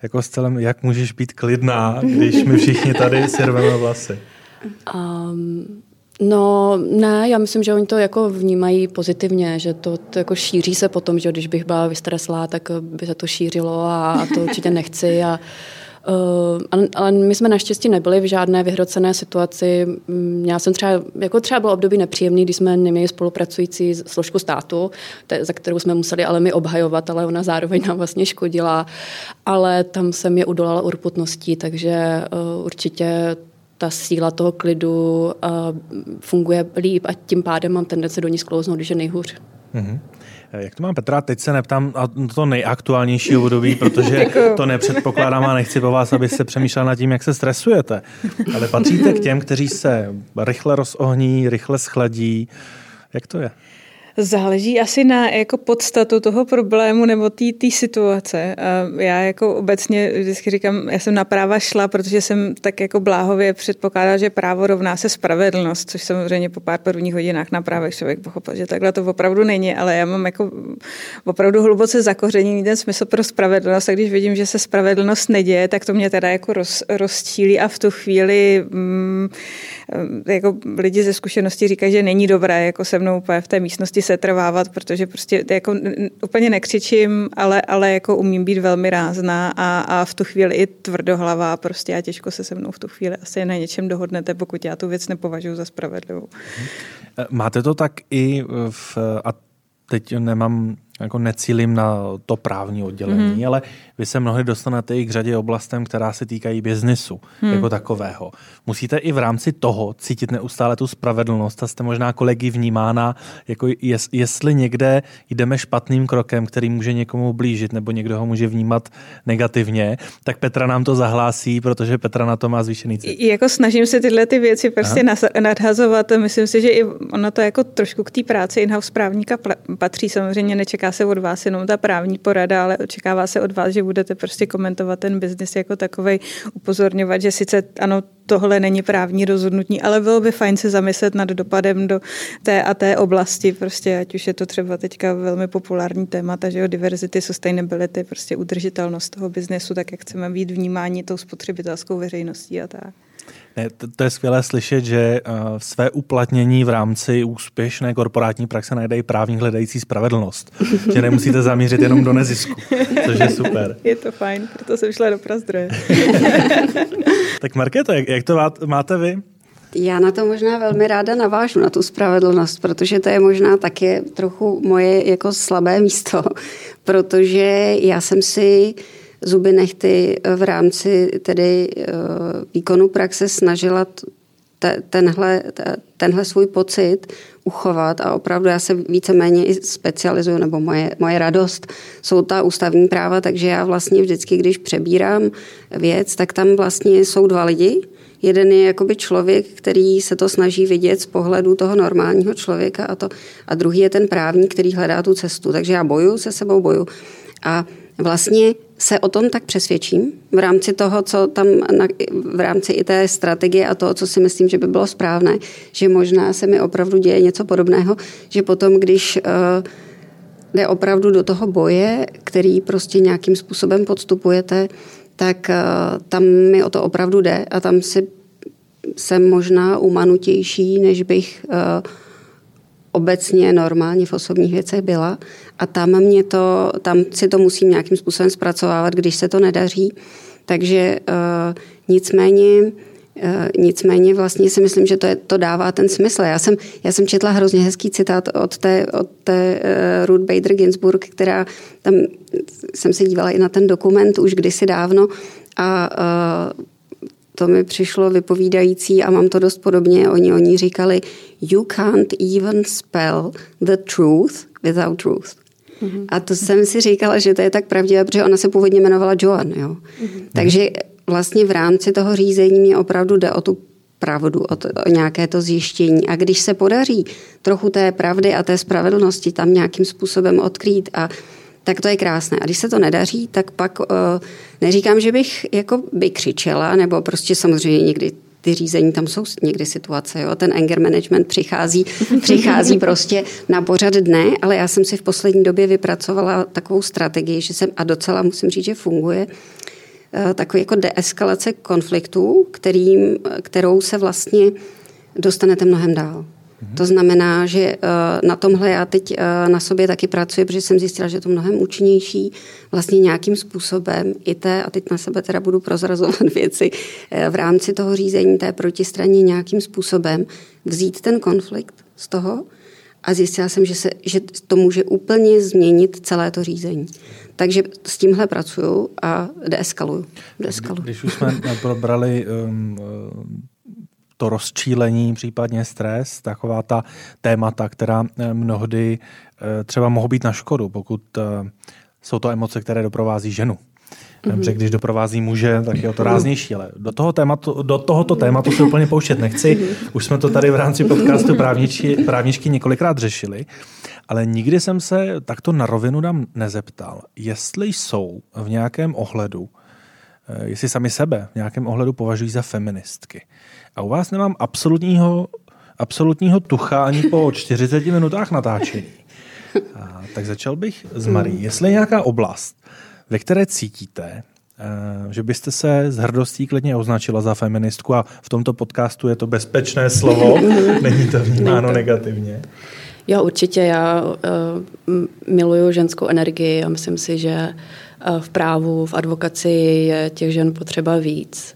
Jako s celým, jak můžeš být klidná, když my všichni tady si rveme vlasy? Um, No ne, já myslím, že oni to jako vnímají pozitivně, že to, to jako šíří se potom, že když bych byla vystreslá, tak by se to šířilo a, a to určitě nechci a Uh, ale my jsme naštěstí nebyli v žádné vyhrocené situaci. Mm, já jsem třeba, jako třeba bylo období nepříjemný, když jsme neměli spolupracující složku státu, te, za kterou jsme museli ale my obhajovat, ale ona zároveň nám vlastně škodila. Ale tam jsem je udolala urputností, takže uh, určitě ta síla toho klidu uh, funguje líp a tím pádem mám tendence do ní sklouznout, když je nejhůř. Mm-hmm. Jak to mám Petra? Teď se neptám a to nejaktuálnější období, <laughs> protože to nepředpokládám a nechci po vás, abyste přemýšlel nad tím, jak se stresujete. Ale patříte k těm, kteří se rychle rozohní, rychle schladí. Jak to je? Záleží asi na jako podstatu toho problému nebo té situace. Já jako obecně vždycky říkám, já jsem na práva šla, protože jsem tak jako bláhově předpokládala, že právo rovná se spravedlnost, což samozřejmě po pár prvních hodinách na právech člověk pochopil, že takhle to opravdu není, ale já mám jako opravdu hluboce zakořeněný ten smysl pro spravedlnost a když vidím, že se spravedlnost neděje, tak to mě teda jako roz, rozčílí a v tu chvíli mm, jako lidi ze zkušenosti říkají, že není dobré jako se mnou úplně v té místnosti se trvávat, protože prostě jako úplně nekřičím, ale, ale jako umím být velmi rázná a, a v tu chvíli i tvrdohlavá prostě a těžko se se mnou v tu chvíli asi na něčem dohodnete, pokud já tu věc nepovažuji za spravedlivou. Máte to tak i v, a teď nemám jako necílím na to právní oddělení, mm-hmm. ale vy se mnohdy dostanete i k řadě oblastem, která se týkají biznisu mm. jako takového. Musíte i v rámci toho cítit neustále tu spravedlnost a jste možná kolegy vnímána, jako jest, jestli někde jdeme špatným krokem, který může někomu blížit nebo někdo ho může vnímat negativně, tak Petra nám to zahlásí, protože Petra na to má zvýšený cít. Jako snažím se tyhle ty věci prostě Aha. nadhazovat. Myslím si, že i ono to jako trošku k té práci in-house právníka patří. Samozřejmě nečeká se od vás jenom ta právní porada, ale očekává se od vás, že budete prostě komentovat ten biznis jako takový, upozorňovat, že sice ano, tohle není právní rozhodnutí, ale bylo by fajn se zamyslet nad dopadem do té a té oblasti, prostě ať už je to třeba teďka velmi populární témata, že jo, diverzity, sustainability, prostě udržitelnost toho biznesu, tak jak chceme být vnímáni tou spotřebitelskou veřejností a tak. Ne, to, to je skvělé slyšet, že uh, své uplatnění v rámci úspěšné korporátní praxe najde i právník hledající spravedlnost. že nemusíte zamířit jenom do nezisku, což je super. Je to fajn, proto jsem šla do Prazdroje. <laughs> tak Markéto, jak, jak to máte vy? Já na to možná velmi ráda navážu, na tu spravedlnost, protože to je možná také trochu moje jako slabé místo, <laughs> protože já jsem si zuby nechty v rámci tedy eh, výkonu praxe snažila tenhle, tenhle svůj pocit uchovat a opravdu já se víceméně i specializuju, nebo moje, moje radost jsou ta ústavní práva, takže já vlastně vždycky, když přebírám věc, tak tam vlastně jsou dva lidi. Jeden je jakoby člověk, který se to snaží vidět z pohledu toho normálního člověka a, to, a druhý je ten právník, který hledá tu cestu. Takže já boju se sebou, boju. A vlastně se o tom tak přesvědčím v rámci toho, co tam na, v rámci i té strategie a toho, co si myslím, že by bylo správné, že možná se mi opravdu děje něco podobného, že potom, když uh, jde opravdu do toho boje, který prostě nějakým způsobem podstupujete, tak uh, tam mi o to opravdu jde a tam si jsem možná umanutější, než bych uh, obecně normálně v osobních věcech byla a tam mě to, tam si to musím nějakým způsobem zpracovávat, když se to nedaří. Takže uh, nicméně uh, nicméně vlastně si myslím, že to, je, to dává ten smysl. Já jsem, já jsem četla hrozně hezký citát od té, od té uh, Ruth Bader Ginsburg, která tam jsem se dívala i na ten dokument už kdysi dávno a uh, to mi přišlo vypovídající a mám to dost podobně. Oni oni říkali, you can't even spell the truth without truth. A to jsem si říkala, že to je tak pravdivé, protože ona se původně jmenovala Joan. Jo? Mm-hmm. Takže vlastně v rámci toho řízení mě opravdu jde o tu pravdu, o, to, o nějaké to zjištění. A když se podaří trochu té pravdy a té spravedlnosti tam nějakým způsobem odkrýt a tak to je krásné. A když se to nedaří, tak pak uh, neříkám, že bych jako by křičela, nebo prostě samozřejmě někdy ty řízení, tam jsou někdy situace, jo, ten anger management přichází, přichází <laughs> prostě na pořad dne, ale já jsem si v poslední době vypracovala takovou strategii, že jsem, a docela musím říct, že funguje, eh, takový jako deeskalace konfliktů, kterým, kterou se vlastně dostanete mnohem dál. Mhm. To znamená, že eh, na tomhle já teď eh, na sobě taky pracuji, protože jsem zjistila, že je to mnohem účinnější vlastně nějakým způsobem i té, a teď na sebe teda budu prozrazovat <laughs> věci, eh, v rámci toho řízení té protistraně nějakým způsobem vzít ten konflikt z toho a zjistila jsem, že, se, že to může úplně změnit celé to řízení. Takže s tímhle pracuju a deeskaluju. deeskaluju. Když už jsme <laughs> probrali um, to rozčílení, případně stres, taková ta témata, která eh, mnohdy eh, třeba mohou být na škodu, pokud eh, jsou to emoce, které doprovází ženu. Mm-hmm. Protože když doprovází muže, tak je o to ráznější, ale do, toho tématu, do tohoto tématu se úplně pouštět nechci. Mhm. Už jsme to tady v rámci podcastu právničky, právničky několikrát řešili, ale nikdy jsem se takto na rovinu dám nezeptal, jestli jsou v nějakém ohledu, jestli sami sebe v nějakém ohledu považují za feministky. A u vás nemám absolutního, absolutního tucha ani po <laughs> 40 minutách natáčení. A, tak začal bych s Marí. Jestli je nějaká oblast, ve které cítíte, eh, že byste se s hrdostí klidně označila za feministku a v tomto podcastu je to bezpečné slovo, <laughs> není to vnímáno negativně. Jo, určitě. Já uh, miluju ženskou energii a myslím si, že uh, v právu, v advokaci je těch žen potřeba víc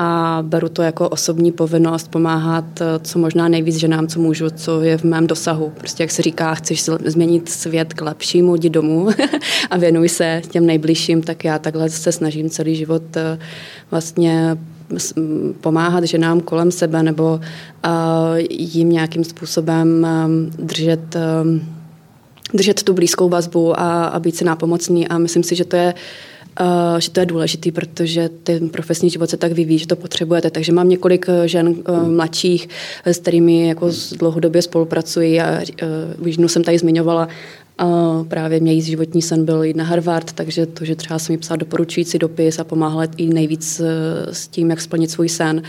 a beru to jako osobní povinnost pomáhat eh, co možná nejvíc ženám, co můžu, co je v mém dosahu. Prostě jak se říká, chceš změnit svět k lepšímu, jdi domů <laughs> a věnuj se těm nejbližším, tak já takhle se snažím celý život eh, vlastně pomáhat ženám kolem sebe nebo eh, jim nějakým způsobem držet držet tu blízkou vazbu a, a být si nápomocný a myslím si, že to je Uh, že to je důležité, protože ten profesní život se tak vyvíjí, že to potřebujete. Takže mám několik eh, žen uh, mladších, s kterými jako dlouhodobě spolupracuji a uh, jednu jsem tady zmiňovala, Uh, právě mě životní sen byl jít na Harvard, takže to, že třeba jsem mi psala doporučující dopis a pomáhala i nejvíc s tím, jak splnit svůj sen,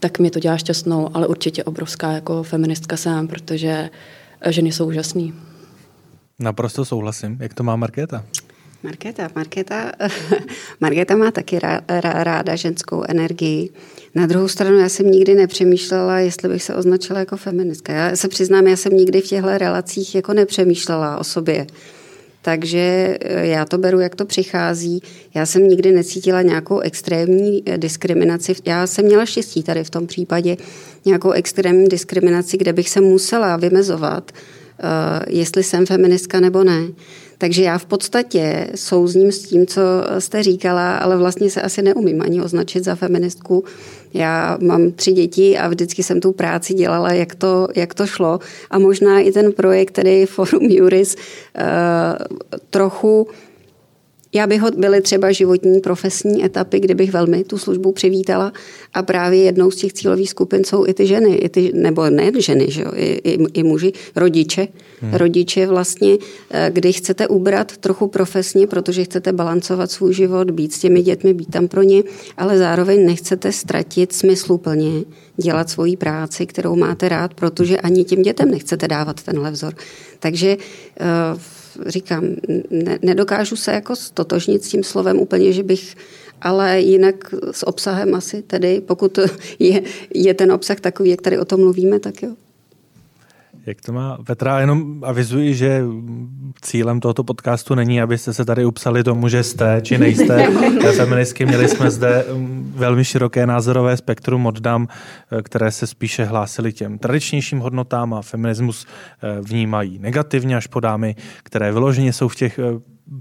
tak mě to dělá šťastnou, ale určitě obrovská jako feministka jsem, protože ženy jsou úžasný. Naprosto souhlasím. Jak to má Markéta? Markéta, Markéta, <laughs> Markéta má taky ráda ženskou energii. Na druhou stranu já jsem nikdy nepřemýšlela, jestli bych se označila jako feministka. Já se přiznám, já jsem nikdy v těchto relacích jako nepřemýšlela o sobě. Takže eh, já to beru, jak to přichází. Já jsem nikdy necítila nějakou extrémní eh, diskriminaci. Já jsem měla štěstí tady v tom případě nějakou extrémní diskriminaci, kde bych se musela vymezovat, jestli jsem feministka nebo ne. Takže já v podstatě souzním s tím, co jste říkala, ale vlastně se asi neumím ani označit za feministku. Já mám tři děti a vždycky jsem tu práci dělala, jak to, jak to šlo. A možná i ten projekt, tedy Forum Juris, uh, trochu já bych byly třeba životní profesní etapy, kde bych velmi tu službu přivítala a právě jednou z těch cílových skupin jsou i ty ženy, i ty, nebo ne ženy, že jo, i, i, i muži, rodiče. Hmm. Rodiče vlastně, eh, kdy chcete ubrat trochu profesně, protože chcete balancovat svůj život, být s těmi dětmi, být tam pro ně, ale zároveň nechcete ztratit smysluplně dělat svoji práci, kterou máte rád, protože ani těm dětem nechcete dávat tenhle vzor. Takže uh, říkám, ne, nedokážu se jako stotožnit s tím slovem úplně, že bych ale jinak s obsahem asi tedy, pokud <laughs> je, je ten obsah takový, jak tady o tom mluvíme, tak jo. Jak to má Petra? Jenom avizuji, že cílem tohoto podcastu není, abyste se tady upsali tomu, že jste či nejste <laughs> feministky. Měli jsme zde um, velmi široké názorové spektrum od dám, eh, které se spíše hlásily těm tradičnějším hodnotám a feminismus eh, vnímají negativně až po dámy, které vyloženě jsou v těch eh,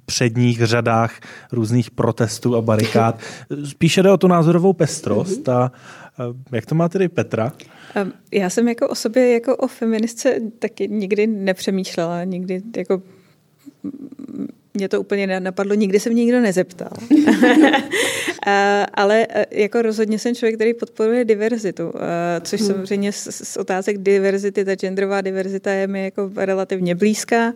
předních řadách různých protestů a barikád. Spíše jde o tu názorovou pestrost a jak to má tedy Petra? Já jsem jako o sobě jako o feministce taky nikdy nepřemýšlela, nikdy jako mě to úplně napadlo, nikdy se mě nikdo nezeptal. <laughs> ale jako rozhodně jsem člověk, který podporuje diverzitu, což hmm. samozřejmě z, z otázek diverzity, ta genderová diverzita je mi jako relativně blízká,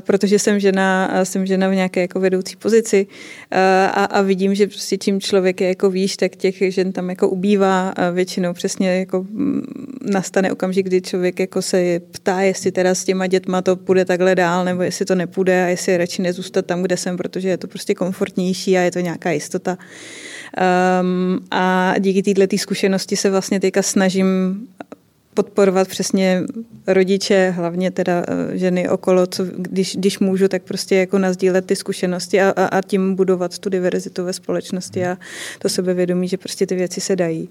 protože jsem žena, jsem žena v nějaké jako vedoucí pozici a, a vidím, že prostě čím člověk je jako výš, tak těch žen tam jako ubývá a většinou přesně jako nastane okamžik, kdy člověk jako se ptá, jestli teda s těma dětma to půjde takhle dál, nebo jestli to nepůjde a jestli radši nezůstat tam, kde jsem, protože je to prostě komfortnější a je to nějaká jistota. Um, a díky této zkušenosti se vlastně teďka snažím podporovat přesně rodiče, hlavně teda eh, ženy okolo, co, když, když můžu, tak prostě jako nazdílet ty zkušenosti a, a, a tím budovat tu diverzitu ve společnosti a to sebevědomí, že prostě ty věci se dají.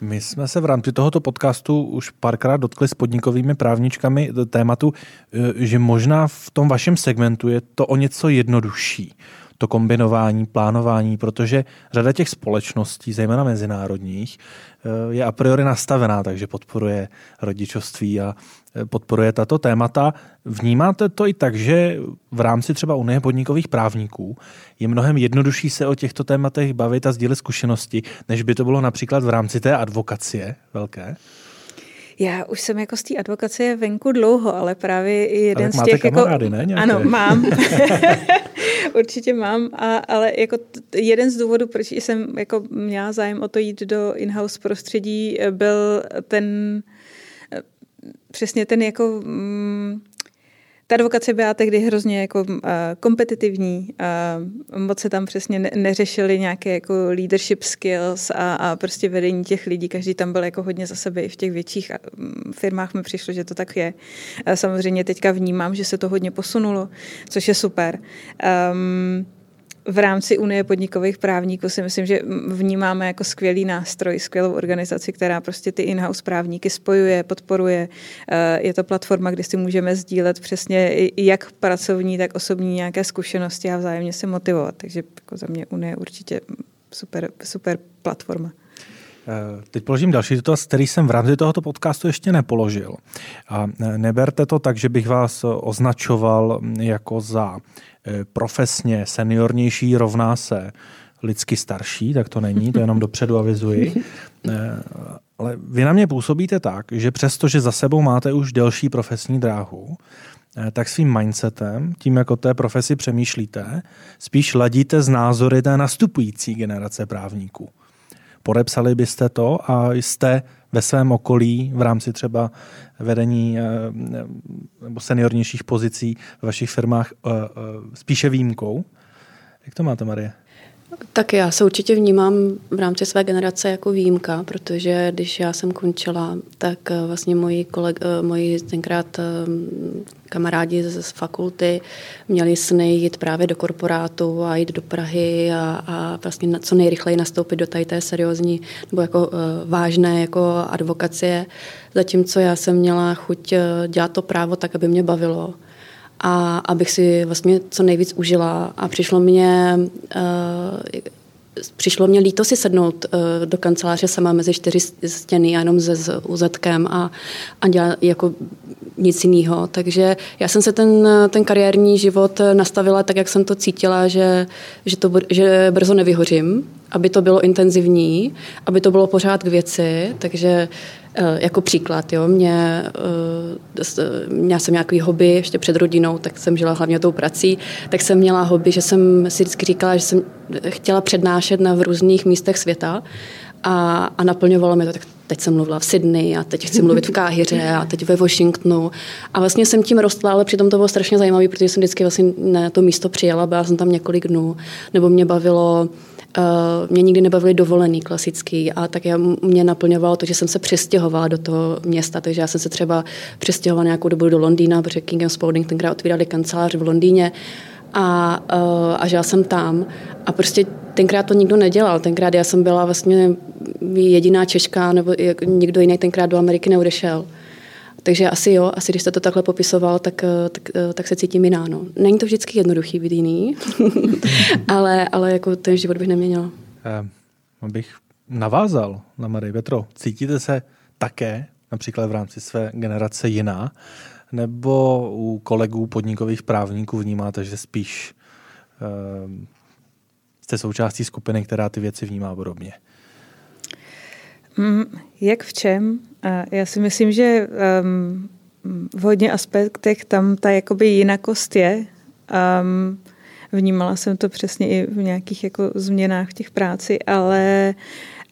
My jsme se v rámci tohoto podcastu už párkrát dotkli s podnikovými právničkami tématu, eh, že možná v tom vašem segmentu je to o něco jednodušší to kombinování, plánování, protože řada těch společností, zejména mezinárodních, eh, je a priori nastavená, takže podporuje rodičovství a eh, podporuje tato témata. Vnímáte to i tak, že v rámci třeba Unie podnikových právníků je mnohem jednodušší se o těchto tématech bavit a sdílet zkušenosti, než by to bylo například v rámci té advokacie velké? Já už jsem jako z té advokacie venku dlouho, ale právě jeden z těch... Jako- kamarády, jako, ne? Nějaké? Ano, mám. <laughs> Určitě mám, a, ale jako t- jeden z důvodů, proč jsem jako měla zájem o to jít do in-house prostředí, byl ten přesně ten jako mm, ta advokace byla tehdy hrozně jako uh, kompetitivní, uh, moc se tam přesně ne- neřešily nějaké jako leadership skills a, a prostě vedení těch lidí, každý tam byl jako hodně za sebe i v těch větších firmách mi přišlo, že to tak je. Uh, samozřejmě teďka vnímám, že se to hodně posunulo, což je super. Um, v rámci Unie podnikových právníků si myslím, že vnímáme jako skvělý nástroj, skvělou organizaci, která prostě ty in-house právníky spojuje, podporuje. Eh, je to platforma, kde si můžeme sdílet přesně jak pracovní, tak osobní nějaké zkušenosti a vzájemně se motivovat. Takže jako za mě Unie určitě super, super platforma. Eh, teď položím další dotaz, který jsem v rámci tohoto podcastu ještě nepoložil. A neberte to tak, že bych vás označoval jako za profesně seniornější rovná se lidsky starší, tak to není, to jenom dopředu avizuji. <laughs> Eh, ale vy na mě působíte tak, že přesto, že za sebou máte už delší profesní dráhu, eh, tak svým mindsetem, tím, jako té profesi přemýšlíte, spíš ladíte z názory té nastupující generace právníků. Podepsali byste to a jste ve svém okolí v rámci třeba vedení eh, nebo seniornějších pozicí v vašich firmách eh, eh, spíše výjimkou. Jak to máte, Marie? Tak já se určitě vnímám v rámci své generace jako výjimka, protože když já jsem končila, tak vlastně moji, koleg, moji tenkrát kamarádi z fakulty měli sny jít právě do korporátu a jít do Prahy a, a vlastně co nejrychleji nastoupit do tady té seriózní nebo jako vážné jako advokacie, zatímco já jsem měla chuť dělat to právo tak, aby mě bavilo a abych si vlastně co nejvíc užila. A přišlo mě, uh, přišlo mě líto si sednout uh, do kanceláře sama mezi čtyři stěny, jenom se s úzetkem a, a dělat jako nic jiného. Takže já jsem se ten, ten kariérní život nastavila tak, jak jsem to cítila, že, že, to, že brzo nevyhořím, aby to bylo intenzivní, aby to bylo pořád k věci, takže Eh, jako příklad, jo, mě, eh, měla jsem nějaký hobby ještě před rodinou, tak jsem žila hlavně tou prací, tak jsem měla hobby, že jsem si vždycky říkala, že jsem chtěla přednášet na v různých místech světa a, a naplňovalo mě to, tak teď jsem mluvila v Sydney a teď chci mluvit v Káhyře a teď ve Washingtonu. A vlastně jsem tím rostla, ale přitom to bylo strašně zajímavé, protože jsem vždycky vlastně na to místo přijela, byla jsem tam několik dnů, nebo mě bavilo Uh, mě nikdy nebavily dovolený klasický a tak já, mě naplňovalo to, že jsem se přestěhovala do toho města, takže já jsem se třeba přestěhovala nějakou dobu do Londýna, protože King Spalding tenkrát otvírali kancelář v Londýně a, uh, a žila jsem tam a prostě tenkrát to nikdo nedělal. Tenkrát já jsem byla vlastně jediná Češka nebo nikdo jiný tenkrát do Ameriky neodešel. Takže asi jo, asi když jste to takhle popisoval, tak, eh, tak, eh, tak se cítím jiná. No. Není to vždycky jednoduchý být jiný, <laughs> ale, ale jako ten život bych neměnila. Eh, bych navázal na Marie Petro. Cítíte se také, například v rámci své generace jiná, nebo u kolegů podnikových právníků vnímáte, že spíš eh, jste součástí skupiny, která ty věci vnímá podobně. Mm, jak v čem? Já si myslím, že um, v hodně aspektech tam ta jakoby jinakost je. Um, vnímala jsem to přesně i v nějakých jako změnách v těch práci, ale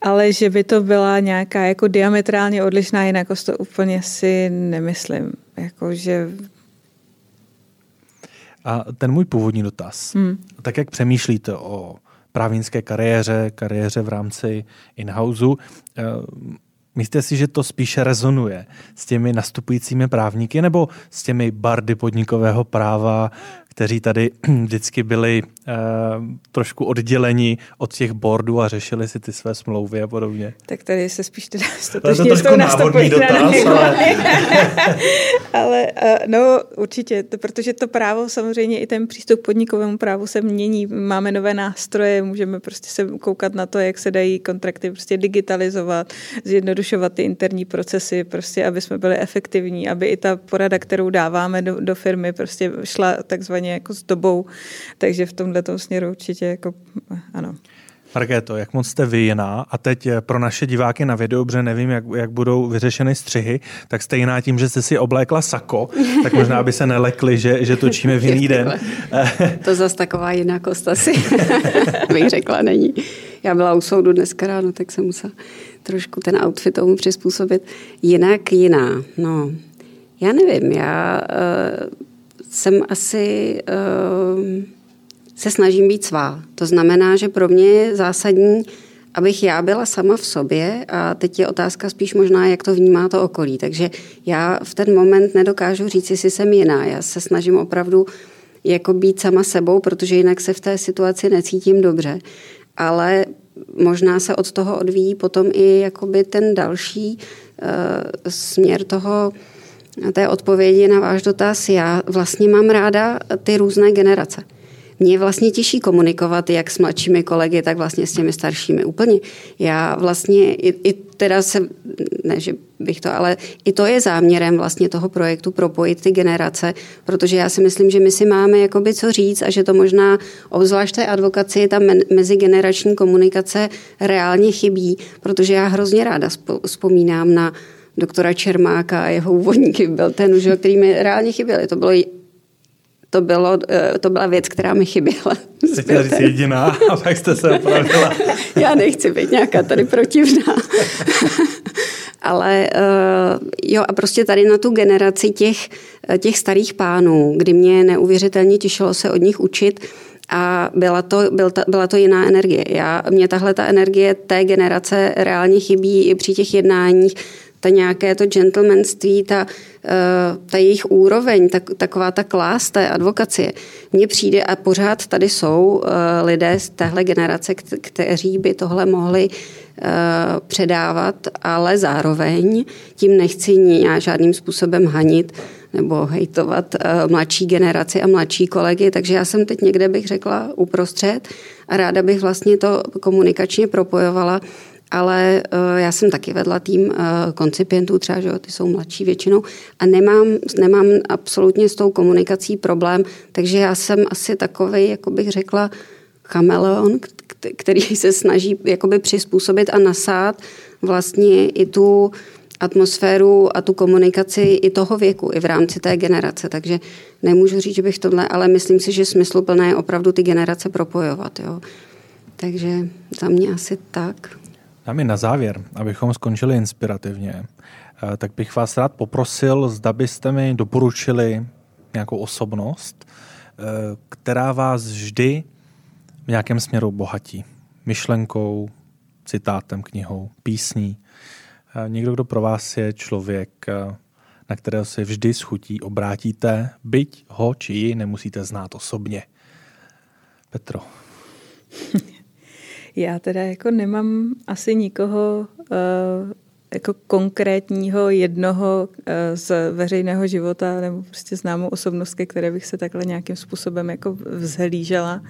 ale že by to byla nějaká jako diametrálně odlišná jinakost, to úplně si nemyslím. Jako, že a ten můj původní dotaz, hmm. tak jak přemýšlíte o právnické kariéře, kariéře v rámci in-houseu, eh, Myslíte si, že to spíše rezonuje s těmi nastupujícími právníky nebo s těmi bardy podnikového práva, kteří tady <clears throat> vždycky byli uh, trošku odděleni od těch boardů a řešili si ty své smlouvy a podobně. Tak tady se spíš teda stotožně s tou návodný dotaz, ale... <laughs> ale uh, no určitě, to, protože to právo samozřejmě i ten přístup k podnikovému právu se mění. Máme nové nástroje, můžeme prostě se koukat na to, jak se dají kontrakty prostě digitalizovat, zjednodušovat ty interní procesy, prostě aby jsme byli efektivní, aby i ta porada, kterou dáváme do, do firmy, prostě šla takzvaně úplně jako s dobou, takže v tomhle směru určitě jako ano. Markéto, jak moc jste vy jiná? A teď eh, pro naše diváky na videu, protože nevím, jak, jak budou vyřešeny střihy, tak jste jiná tím, že jste si oblékla sako, tak možná by se nelekli, že, že točíme v jiný <laughs> den. <laughs> to zase taková jiná kost asi, <laughs> bych řekla, není. Já byla u soudu dneska ráno, tak jsem musela trošku ten outfit tomu přizpůsobit. Jinak jiná, no, já nevím, já uh, jsem asi uh, se snažím být svá. To znamená, že pro mě je zásadní, abych já byla sama v sobě a teď je otázka spíš možná, jak to vnímá to okolí. Takže já v ten moment nedokážu říct, jestli jsem jiná. Já se snažím opravdu jako být sama sebou, protože jinak se v té situaci necítím dobře. Ale možná se od toho odvíjí potom i jakoby ten další uh, směr toho té odpovědi na váš dotaz, já vlastně mám ráda ty různé generace. Mě vlastně těžší komunikovat jak s mladšími kolegy, tak vlastně s těmi staršími. Úplně. Já vlastně i, i teda se, ne, že bych to, ale i to je záměrem vlastně toho projektu propojit ty generace, protože já si myslím, že my si máme jakoby co říct a že to možná obzvlášť té advokaci ta mezigenerační komunikace reálně chybí, protože já hrozně ráda vzpomínám na doktora Čermáka a jeho úvodníky byl ten, že, který mi reálně chyběl. To bylo to, bylo, eh, to byla věc, která mi chyběla. Jsi chtěla říct jediná <laughs> a pak jste se opravila. <laughs> Já nechci být nějaká tady protivná. <laughs> Ale uh, jo, a prostě tady na tu generaci těch, těch starých pánů, kdy mě neuvěřitelně těšilo se od nich učit, a byla to, byl ta, byla to jiná energie. Já, mě tahle ta energie té generace reálně chybí i při těch jednáních ta nějaké to gentlemanství, ta, eh, ta jejich úroveň, tak, taková ta klás té advokacie. Mně přijde a pořád tady jsou eh, lidé z téhle generace, kteří by tohle mohli eh, předávat, ale zároveň tím nechci žádným způsobem hanit nebo hejtovat mladší generaci a mladší kolegy, takže já jsem teď někde bych řekla uprostřed a ráda bych vlastně to komunikačně propojovala ale uh, já jsem taky vedla tým uh, koncipientů, třeba, že ty jsou mladší většinou a nemám, nemám absolutně s tou komunikací problém, takže já jsem asi takový, jako bych řekla, chameleon, který se snaží jakoby přizpůsobit a nasát vlastně i tu atmosféru a tu komunikaci i toho věku, i v rámci té generace. Takže nemůžu říct, že bych tohle, ale myslím si, že smysluplné je opravdu ty generace propojovat. Jo. Takže za mě asi tak. Dámy na závěr, abychom skončili inspirativně, eh, tak bych vás rád poprosil, zda byste mi doporučili nějakou osobnost, eh, která vás vždy v nějakém směru bohatí. Myšlenkou, citátem, knihou, písní. Eh, někdo, kdo pro vás je člověk, na kterého se vždy schutí obrátíte, byť ho či ji nemusíte znát osobně. Petro. <laughs> Já teda jako nemám asi nikoho uh, jako konkrétního jednoho uh, z veřejného života nebo prostě známou osobnost, ke které bych se takhle nějakým způsobem jako vzhlížela.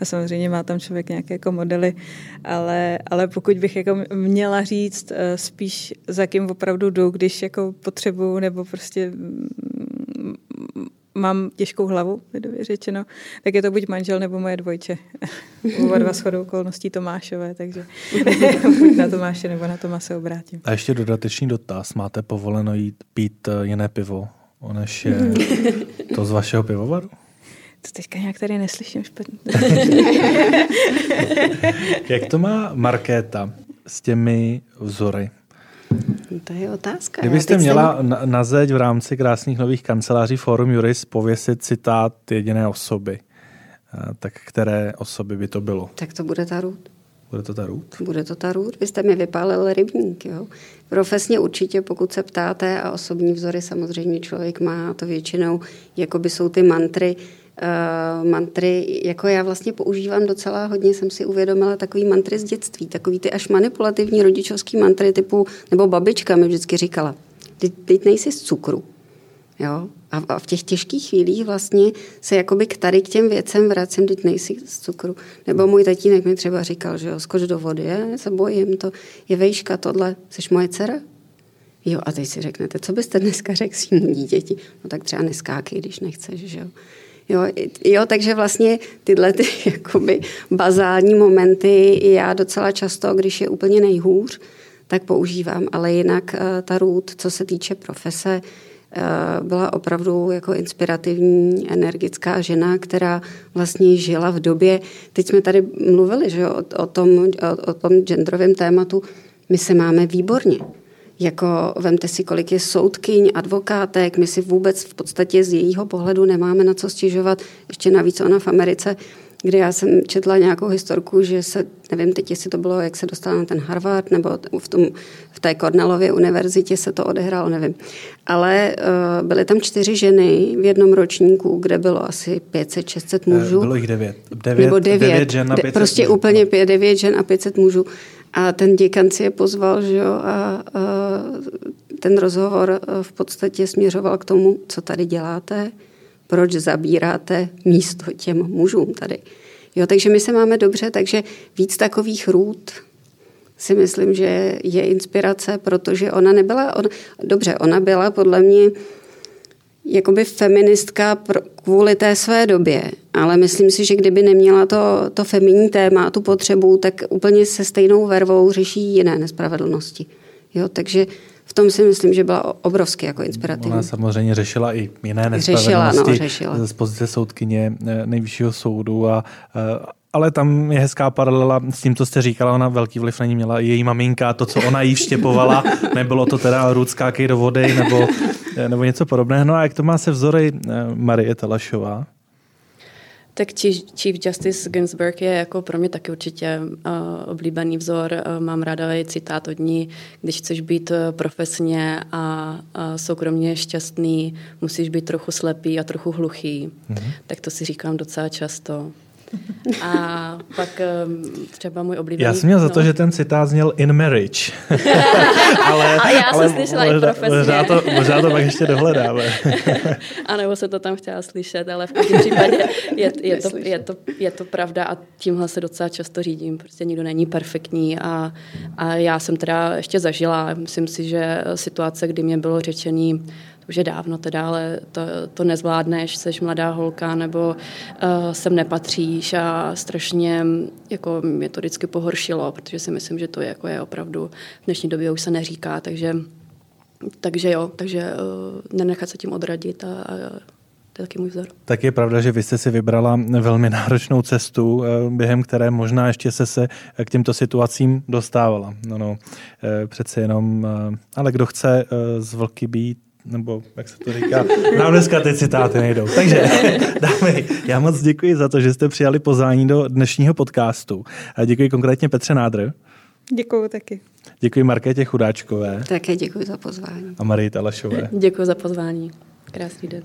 A samozřejmě má tam člověk nějaké jako modely, ale, ale pokud bych jako měla říct uh, spíš za kým opravdu jdu, když jako potřebuju nebo prostě mám těžkou hlavu, lidově řečeno, tak je to buď manžel nebo moje dvojče. <laughs> Oba dva shodou okolností Tomášové, takže <laughs> buď na Tomáše nebo na Toma se obrátím. A ještě dodatečný dotaz. Máte povoleno jít pít eh, jiné pivo, než je <laughs> to z vašeho pivovaru? To teďka nějak tady neslyším špatně. Jak to má Markéta s těmi vzory? To je otázka. Kdybyste měla jsem... na, na zeď v rámci krásných nových kanceláří Forum Juris pověsit citát jediné osoby, eh, tak které osoby by to bylo? Tak to bude ta Ruth. Bude to ta Ruth? Bude to ta Ruth. Vy jste mi vypálil rybník. Jo? Profesně určitě, pokud se ptáte, a osobní vzory samozřejmě člověk má, to většinou, jako by jsou ty mantry, uh, mantry, jako já vlastně používám docela hodně, jsem si uvědomila takový mantry z dětství, takový ty až manipulativní rodičovský mantry typu, nebo babička mi vždycky říkala, teď, teď nejsi z cukru. Jo? A v těch těžkých chvílích vlastně se jakoby k tady k těm věcem vracím, teď nejsi z cukru. Nebo můj tatínek mi třeba říkal, že jo, skoč do vody, já se bojím, to je vejška, tohle, jsi moje dcera? Jo, a teď si řeknete, co byste dneska řekl svým dítěti? No tak třeba neskákej, když nechceš, že jo. Jo, jo, takže vlastně tyhle ty <laughs> jakoby bazální momenty já docela často, když je úplně nejhůř, tak používám, ale jinak eh, ta růd, co se týče profese, eh, byla opravdu jako inspirativní, energická žena, která vlastně žila v době, teď jsme tady mluvili že, o, o, tom, o, o tom genderovém tématu, my se máme výborně. Jako vemte si, kolik je soudkyň, advokátek, my si vůbec v podstatě z jejího pohledu nemáme na co stěžovat. Ještě navíc ona v Americe, kde já jsem četla nějakou historku, že se, nevím teď, jestli to bylo, jak se dostala na ten Harvard, nebo v, tom, v té Cornellově univerzitě se to odehrálo, nevím. Ale uh, byly tam čtyři ženy v jednom ročníku, kde bylo asi 500-600 mužů. Bylo jich devět. devět nebo devět. devět žen a 500 Prostě mužů. úplně pět, devět žen a 500 mužů. A ten děkan si je pozval, že jo, a, a ten rozhovor v podstatě směřoval k tomu, co tady děláte, proč zabíráte místo těm mužům tady. Jo, takže my se máme dobře, takže víc takových růd si myslím, že je inspirace, protože ona nebyla, on, dobře, ona byla podle mě jakoby feministka pro, kvůli té své době, ale myslím si, že kdyby neměla to, to feminní téma, tu potřebu, tak úplně se stejnou vervou řeší jiné nespravedlnosti. Jo, takže v tom si myslím, že byla obrovsky jako inspirativní. Ona samozřejmě řešila i jiné nespravedlnosti řešila, no, řešila. z pozice soudkyně eh, nejvyššího soudu a eh, ale tam je hezká paralela s tím, co jste říkala, ona velký vliv na ní měla i její maminka, to, co ona jí vštěpovala, <laughs> nebylo to teda růdskákej do vody nebo, nebo něco podobného. No a jak to má se vzory Marie Talašová? Tak Chief Justice Ginsburg je jako pro mě taky určitě uh, oblíbený vzor. Uh, mám ráda i citát od ní, když chceš být profesně a uh, soukromně šťastný, musíš být trochu slepý a trochu hluchý. Mm-hmm. Tak to si říkám docela často. A pak třeba můj oblíbený... Já jsem měl za to, no. že ten citát zněl in marriage. <laughs> ale, a já ale jsem slyšela možná, i profesně. Možná to, možná to pak ještě dohledáme. <laughs> a nebo se to tam chtěla slyšet, ale v každém případě je, je, to, je, to, je to pravda a tímhle se docela často řídím. Prostě nikdo není perfektní a, a já jsem teda ještě zažila, myslím si, že situace, kdy mě bylo řečený už je dávno teda, ale to, to nezvládneš, jsi mladá holka nebo uh, sem nepatříš a strašně jako mě to vždycky pohoršilo, protože si myslím, že to je, jako je opravdu v dnešní době už se neříká, takže takže jo, takže uh, nenechat se tím odradit a, a to je taky můj vzor. Tak je pravda, že vy jste si vybrala velmi náročnou cestu, během které možná ještě se se k těmto situacím dostávala. No, no, přece jenom, ale kdo chce z vlky být, nebo jak se to říká, nám dneska ty citáty nejdou. Takže <laughs> dámy, já moc děkuji za to, že jste přijali pozvání do dnešního podcastu. A děkuji konkrétně Petře Nádr. Děkuji taky. Děkuji Markétě Chudáčkové. Také děkuji za pozvání. A Marii Talašové. Děkuji za pozvání. Krásný den.